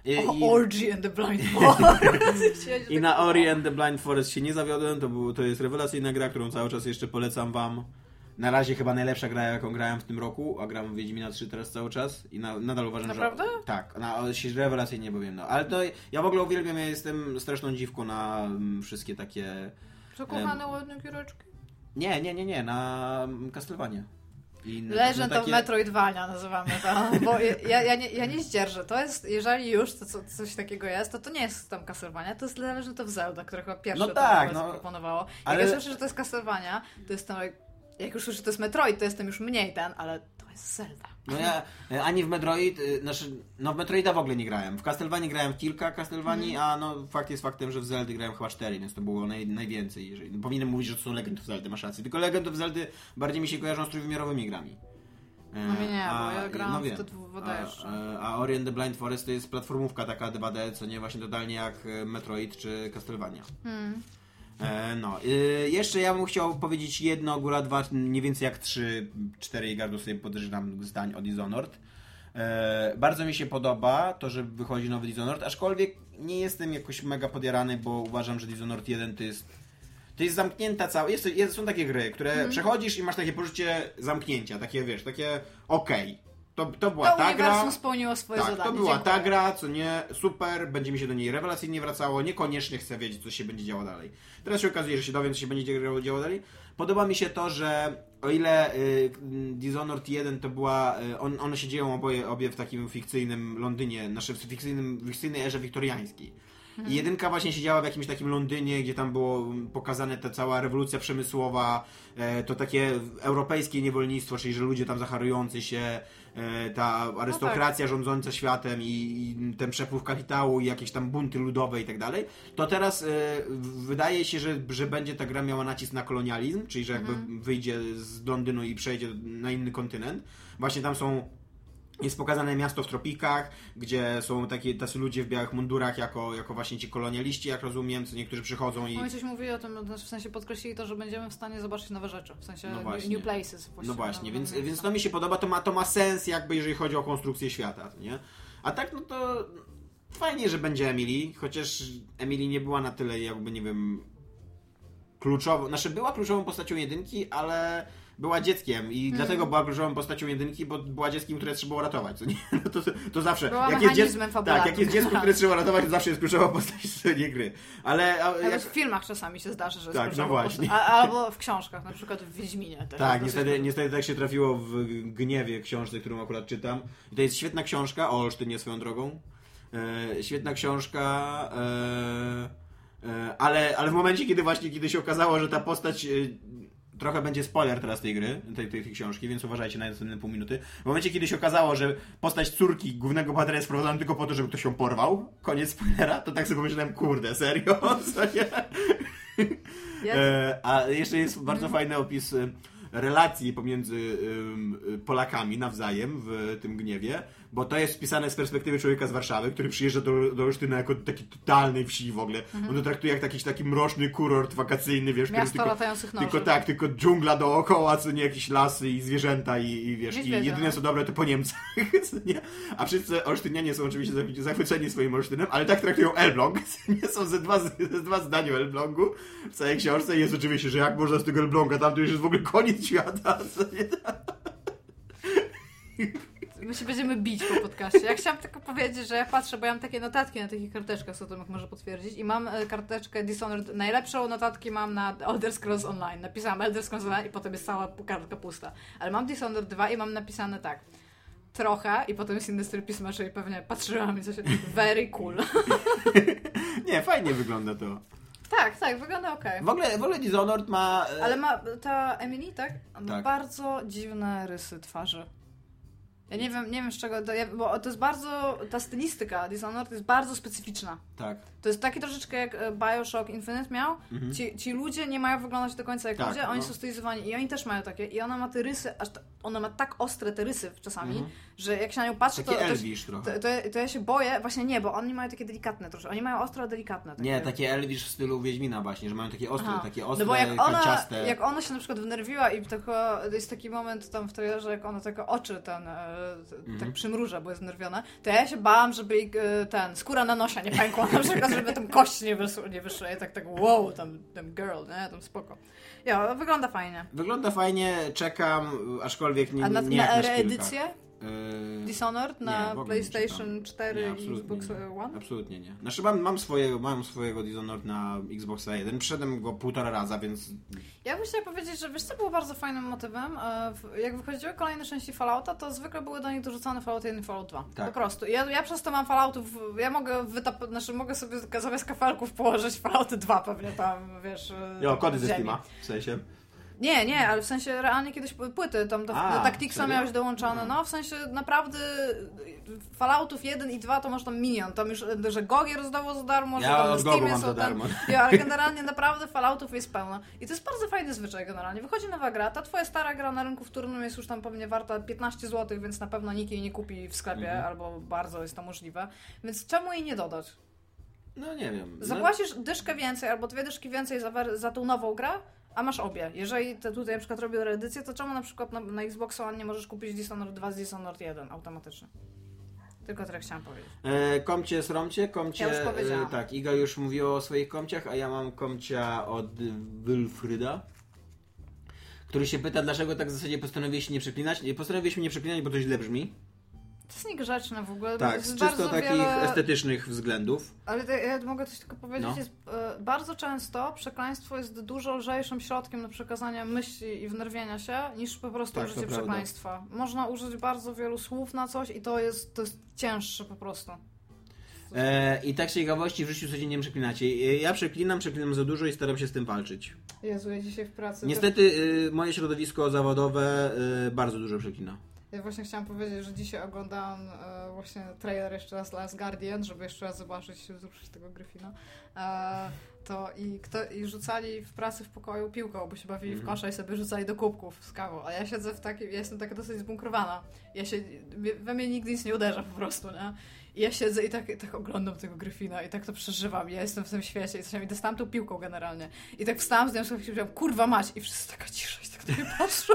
I, O, Orgy and the Blind Forest. I na Ori and the Blind Forest się nie zawiodłem, to, był, to jest rewelacyjna gra, którą cały czas jeszcze polecam wam. Na razie chyba najlepsza gra, jaką grałem w tym roku, a gram w Wiedźmina 3 teraz cały czas i na, nadal uważam, Naprawdę? że... Tak, na, się rewelacyjnie bowiem, no. Ale to ja w ogóle uwielbiam, ja jestem straszną dziwką na mm, wszystkie takie... Zakochane ładne giereczki. Nie, nie, nie, nie, na Castlevania. I na- Legend na of Metroidvania nazywamy to, bo ja, ja, nie, ja nie zdzierżę. To jest, jeżeli już to, co, coś takiego jest, to to nie jest tam Castlevania, to jest Legend of Zelda, które chyba pierwsze No tak, no. no. proponowało. Jak Ale- ja słyszę, że to jest Castlevania, to jestem jak, jak już słyszę, że to jest Metroid, to jestem już mniej ten, ale jest Zelda. No ja e, ani w Metroid, e, znaczy, no w Metroida w ogóle nie grałem. W Castlevanii grałem w kilka Castlevanii, Mhm. a no fakt jest faktem, że w Zeldy grałem chyba cztery, więc to było naj, najwięcej. Jeżeli, no, powinienem mówić, że to są Legend of Zelda, masz rację. Tylko Legend of Zeldy bardziej mi się kojarzą z trójwymiarowymi grami. E, No nie, bo ja grałam w wiem. te 2D a, a Ori and the Blind Forest to jest platformówka taka 2D, co nie właśnie totalnie jak Metroid czy Castlevania. Hmm. E, no, y, jeszcze ja bym chciał powiedzieć jedno, góra dwa, mniej więcej jak trzy, cztery gardu sobie podejrzewam zdań o Dishonored. E, bardzo mi się podoba to, że wychodzi nowy Dishonored, aczkolwiek nie jestem jakoś mega podjarany, bo uważam, że Dishonored 1 to jest to jest zamknięta cała. Jest, jest, są takie gry, które Mhm. przechodzisz i masz takie poczucie zamknięcia, takie wiesz, takie okej. To, to była To ta gra. spełniło swoje Tak, zadanie. to była Dziękuję. ta gra, co nie, super, będzie mi się do niej rewelacyjnie wracało, niekoniecznie chcę wiedzieć, co się będzie działo dalej. Teraz się okazuje, że się dowiem, co się będzie działo- dalej. Podoba mi się to, że o ile y, Dishonored 1 to była, y, on, one się dzieją oboje, obie w takim fikcyjnym Londynie, znaczy w fikcyjnym, fikcyjnej erze wiktoriańskiej. I jedynka właśnie siedziała w jakimś takim Londynie, gdzie tam było pokazane ta cała rewolucja przemysłowa, e, to takie europejskie niewolnictwo, czyli że ludzie tam zacharujący się, ta arystokracja rządząca światem i, i ten przepływ kapitału i jakieś tam bunty ludowe i tak dalej. To teraz e, wydaje się, że, że będzie ta gra miała nacisk na kolonializm, czyli że jakby wyjdzie z Londynu i przejdzie na inny kontynent. Właśnie tam są jest pokazane miasto w tropikach, gdzie są takie tacy ludzie w białych mundurach, jako, jako właśnie ci kolonialiści, jak rozumiem, co niektórzy przychodzą i. Oni coś mówili o tym, znaczy w sensie podkreślili to, że będziemy w stanie zobaczyć nowe rzeczy. W sensie No new- places. No właśnie, więc, miejsca. więc to mi się podoba, to ma, to ma sens, jakby jeżeli chodzi o konstrukcję świata, nie? A tak, no to fajnie, że będzie Emily, chociaż Emily nie była na tyle, jakby nie wiem, kluczową, znaczy była kluczową postacią jedynki, ale była dzieckiem i Mhm. dlatego była kluczową postacią jedynki, bo była dzieckiem, które trzeba było ratować, co nie? No to, to zawsze. Była jak jest, dziec... mechanizmem tak, jak jest dziecko, które trzeba ratować, to zawsze jest kluczowa postać w nie gry. Ale a, jak... w filmach czasami się zdarza, że jest Tak, no właśnie. albo w książkach, na przykład w Wiedźminie. Też Tak, niestety, dosyć- niestety tak się trafiło w Gniewie, książce, którą akurat czytam. I to jest świetna książka, o Olsztynie swoją drogą. E, świetna książka, e, e, ale, ale w momencie, kiedy właśnie, kiedy się okazało, że ta postać... Trochę będzie spoiler teraz tej gry, tej, tej, tej książki, więc uważajcie na następne pół minuty. W momencie, kiedy się okazało, że postać córki głównego bohatera jest wprowadzona tylko po to, żeby ktoś ją porwał, koniec spoilera, to tak sobie pomyślałem, kurde, serio? Ja- E, a jeszcze jest bardzo fajny opis e, relacji pomiędzy Polakami nawzajem w tym gniewie, bo to jest spisane z perspektywy człowieka z Warszawy, który przyjeżdża do, do Olsztyna jako takiej totalnej wsi w ogóle. On to traktuje jak jakiś taki mroczny kurort wakacyjny, wiesz, Miasto tylko, latających noży. tylko tak, tylko dżungla dookoła, co nie jakieś lasy i zwierzęta i, i wiesz, i Niedźwiedzia, jedyne no. co dobre to po Niemcach, nie? A wszyscy Olsztynianie są oczywiście zachwy- zachwyceni swoim Olsztynem, ale tak traktują Elbląg. Nie są ze dwa, ze dwa zdania o Elblągu w całej książce i jest oczywiście, że jak można z tego Elbląga, tam to już jest w ogóle koniec świata. Co nie? My się będziemy bić po podcaście. Ja chciałam tylko powiedzieć, że ja patrzę, bo ja mam takie notatki na takich karteczkach, co Tomek może potwierdzić. I mam e, karteczkę Dishonored. Najlepszą notatki mam na Elder Scrolls Online. Napisałam Elder Scrolls Online i potem jest cała kartka pusta. Ale mam Dishonored 2 i mam napisane tak. Trochę i potem jest inny styl pisma, czyli pewnie patrzyłam i coś. Very cool. Nie, fajnie wygląda to. tak, tak, wygląda ok. W ogóle, w ogóle Dishonored ma... e, Ale ma ta Emily, tak? Ma Tak. bardzo dziwne rysy twarzy. Ja nie wiem, nie wiem z czego, to, ja, bo to jest bardzo, ta stylistyka Dishonored jest bardzo specyficzna. Tak. To jest taki troszeczkę jak e, Bioshock Infinite miał. Mhm. Ci, ci ludzie nie mają wyglądać do końca jak Tak, ludzie, oni no. są stylizowani i oni też mają takie. I ona ma te rysy, aż ta, ona ma tak ostre te rysy czasami, Mhm. że jak się na nią patrzy, to, trochę. to, to, to ja się boję, właśnie nie, bo oni mają takie delikatne troszkę. Oni mają ostro delikatne. Takie. Nie, takie Elvish w stylu Wiedźmina właśnie, że mają takie ostre, Aha. takie No ostre, bo jak ona, kanciaste. jak ona się na przykład wnerwiła i tylko jest taki moment tam w trailerze, jak ona tylko oczy ten e, Mhm. tak przymruża, bo jest znerwiona, to ja się bałam, żeby e, ten skóra na nosia nie pękła, na przykład, żeby tam kości nie wyszły, nie wyszły. Ja tak tak wow, tam, tam girl, nie, tam spoko. Ja, wygląda fajnie. Wygląda fajnie, czekam, aczkolwiek nie, A na, nie na reedycję Dishonored nie, na nie PlayStation czekam. 4 Nie, i Xbox nie. One? Absolutnie nie. Znaczy mam, mam, swojego, mam swojego Dishonored na Xboxa 1. Przeszedłem go półtora raza, więc Ja bym chciała powiedzieć, że wiesz co było bardzo fajnym motywem? E, Jak wychodziły kolejne części Fallouta, to zwykle były do nich dorzucane Fallout 1 i Fallout 2. Tak. Po prostu. Ja, ja przez to mam Falloutów, ja mogę wytap... znaczy mogę sobie zamiast kafelków położyć Fallouty 2 pewnie tam, wiesz... e, jo, kody ze. Steama, w sensie. Nie, nie, ale w sensie realnie kiedyś płyty tam do, A, do Tacticsa miałeś dołączone, no w sensie naprawdę Falloutów 1 i 2 to masz tam milion, tam już, że GOG rozdało za darmo, że Ja tam na Steamie mam są darmo. Ja, ale generalnie naprawdę Falloutów jest pełno. I to jest bardzo fajny zwyczaj generalnie. Wychodzi nowa gra, ta twoja stara gra na rynku wtórnym jest już tam pewnie warta 15 zł, więc na pewno nikt jej nie kupi w sklepie, Mhm. albo bardzo jest to możliwe. Więc czemu jej nie dodać? No nie wiem. No, Zapłacisz dyszkę więcej albo dwie dyszki więcej za, za tą nową grę, a masz obie. Jeżeli te tutaj na przykład robią reedycję, to czemu na przykład na, na Xbox One nie możesz kupić Dishonored 2 z Dishonored 1 automatycznie? Tylko tyle chciałam powiedzieć. E, komcie z Romcie, komcie. Ja już powiedziałam. E, tak, Iga już mówiła o swoich komciach, a ja mam komcia od Wilfryda, który się pyta, dlaczego tak w zasadzie postanowiłeś nie przeklinać. Nie, Postanowiłeś mnie nie przeklinać, bo to źle brzmi. To jest niegrzeczne w ogóle. Tak, jest z czysto takich wiele... estetycznych względów. Ale to, ja mogę coś tylko powiedzieć. No. Jest, e, bardzo często przekleństwo jest dużo lżejszym środkiem do przekazania myśli i wnerwienia się, niż po prostu Tak, użycie przekleństwa. Można użyć bardzo wielu słów na coś i to jest, to jest cięższe po prostu. E, I tak z ciekawości w życiu codziennie przeklinacie. E, Ja przeklinam, przeklinam za dużo i staram się z tym walczyć. Jezu, ja dzisiaj w pracy... Niestety e, moje środowisko zawodowe bardzo dużo przeklina. Ja właśnie chciałam powiedzieć, że dzisiaj oglądałam e, właśnie trailer jeszcze raz Last Guardian, żeby jeszcze raz zobaczyć, wzruszyć tego Gryfina. E, to i, kto, i rzucali w pracy w pokoju piłką, bo się bawili w Mhm. kosza i sobie rzucali do kubków z kawą. A ja siedzę w takim, ja jestem taka dosyć zbunkrowana. Ja się, we mnie nigdy nic nie uderza po prostu, nie? I ja siedzę i tak, tak oglądam tego Gryfina i tak to przeżywam. Ja jestem w tym świecie i coś mi dostałam tą piłką generalnie. I tak wstałam z nią i powiedziałam, kurwa mać! I wszyscy taka cisza i tak na mnie patrzą.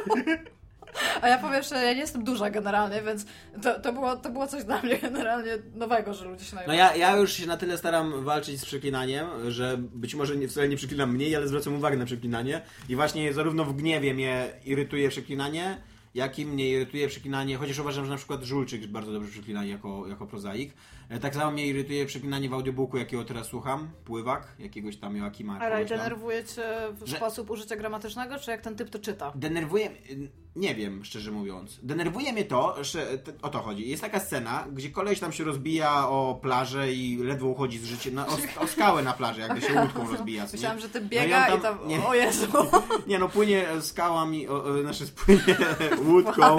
A ja powiem, że ja nie jestem duża generalnie, więc to, to, było, to było coś dla mnie generalnie nowego, że ludzie się No ja, ja już się na tyle staram walczyć z przeklinaniem, że być może nie, wcale nie przeklinam mniej, ale zwracam uwagę na przeklinanie. I właśnie zarówno w gniewie mnie irytuje przeklinanie, jak i mnie irytuje przeklinanie, chociaż uważam, że na przykład Żulczyk bardzo dobrze przeklina jako, jako prozaik. E, Tak samo mnie irytuje przeklinanie w audiobooku, jakiego teraz słucham, Pływak, jakiegoś tam Joakima. Ale tam. denerwuje cię w Że- sposób użycia gramatycznego, czy jak ten typ to czyta? Denerwuje, nie wiem, szczerze mówiąc. Denerwuje mnie to, że o to chodzi. Jest taka scena, gdzie koleś tam się rozbija o plażę i ledwo uchodzi z życia, na, o, o skałę na plaży, jakby się łódką rozbija. nie? Myślałam, że ty No i biega on i tam, Nie, o Jezu, nie no, płynie skałami, o, o, znaczy spłynie łódką,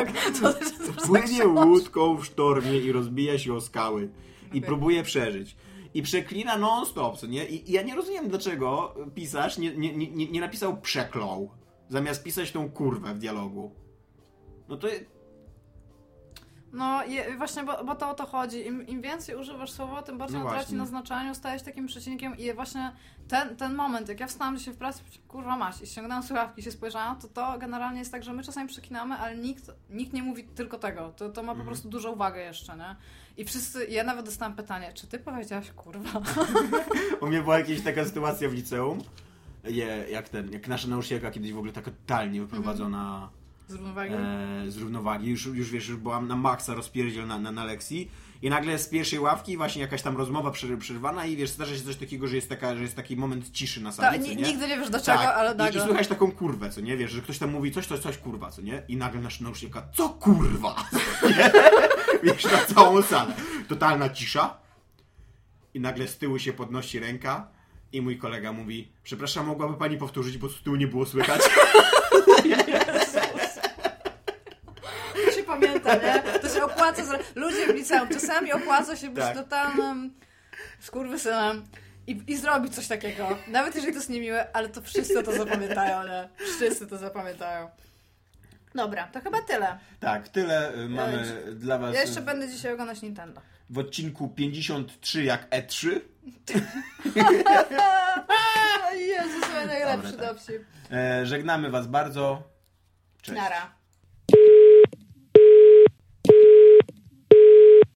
płynie łódką w sztormie i rozbija się o skały. I próbuje przeżyć. I przeklina non-stop, co nie? I, I ja nie rozumiem, dlaczego pisarz nie, nie, nie, nie napisał przeklął, zamiast pisać tą kurwę w dialogu. No to No je, właśnie, bo, bo to o to chodzi. Im, Im więcej używasz słowa, tym bardziej No on traci na znaczeniu, stajesz takim przecinkiem i właśnie ten, ten moment, jak ja wstałam dzisiaj w pracy, kurwa masz, i ściągnęłam słuchawki się spojrzałam, to to generalnie jest tak, że my czasami przekinamy, ale nikt, nikt nie mówi tylko tego. To, to ma po Mhm. prostu dużą uwagę jeszcze, nie? I wszyscy, ja nawet dostałam pytanie, czy ty powiedziałaś kurwa? U mnie była jakaś taka sytuacja w liceum, je, jak ten, jak nasza nauczycielka kiedyś w ogóle taka totalnie wyprowadzona Z równowagi? e, z równowagi, już, już wiesz, już byłam na maksa rozpierdziel na, na, na lekcji i nagle z pierwszej ławki właśnie jakaś tam rozmowa przer- przerwana i wiesz, zdarza się coś takiego, że jest, taka, że jest taki moment ciszy na sali, nie? nigdy nie wiesz do czego, Tak, ale I, i nagle. słychać taką kurwę, co nie? Wiesz, że ktoś tam mówi coś, coś, coś, kurwa, co nie? I nagle nasza nauczycielka, co kurwa? Nie? wiesz, na całą salę. Totalna cisza. I nagle z tyłu się podnosi ręka i mój kolega mówi, przepraszam, mogłaby pani powtórzyć, bo z tyłu nie było słychać? Pamięta, nie? To się opłaca. Za... Ludzie w liceum czasami opłaca się być Tak. totalnym skurwysynem i, i zrobić coś takiego. Nawet jeżeli to jest niemiłe, ale to wszyscy to zapamiętają, nie? Wszyscy to zapamiętają. Dobra, to chyba tyle. tak, tyle y, mamy dla was Ja jeszcze będę dzisiaj oglądać Nintendo. w odcinku 53 jak E E3. Jezus, mój najlepszy Dobra, tak. dowcip. E, żegnamy was bardzo. Cześć. Nara.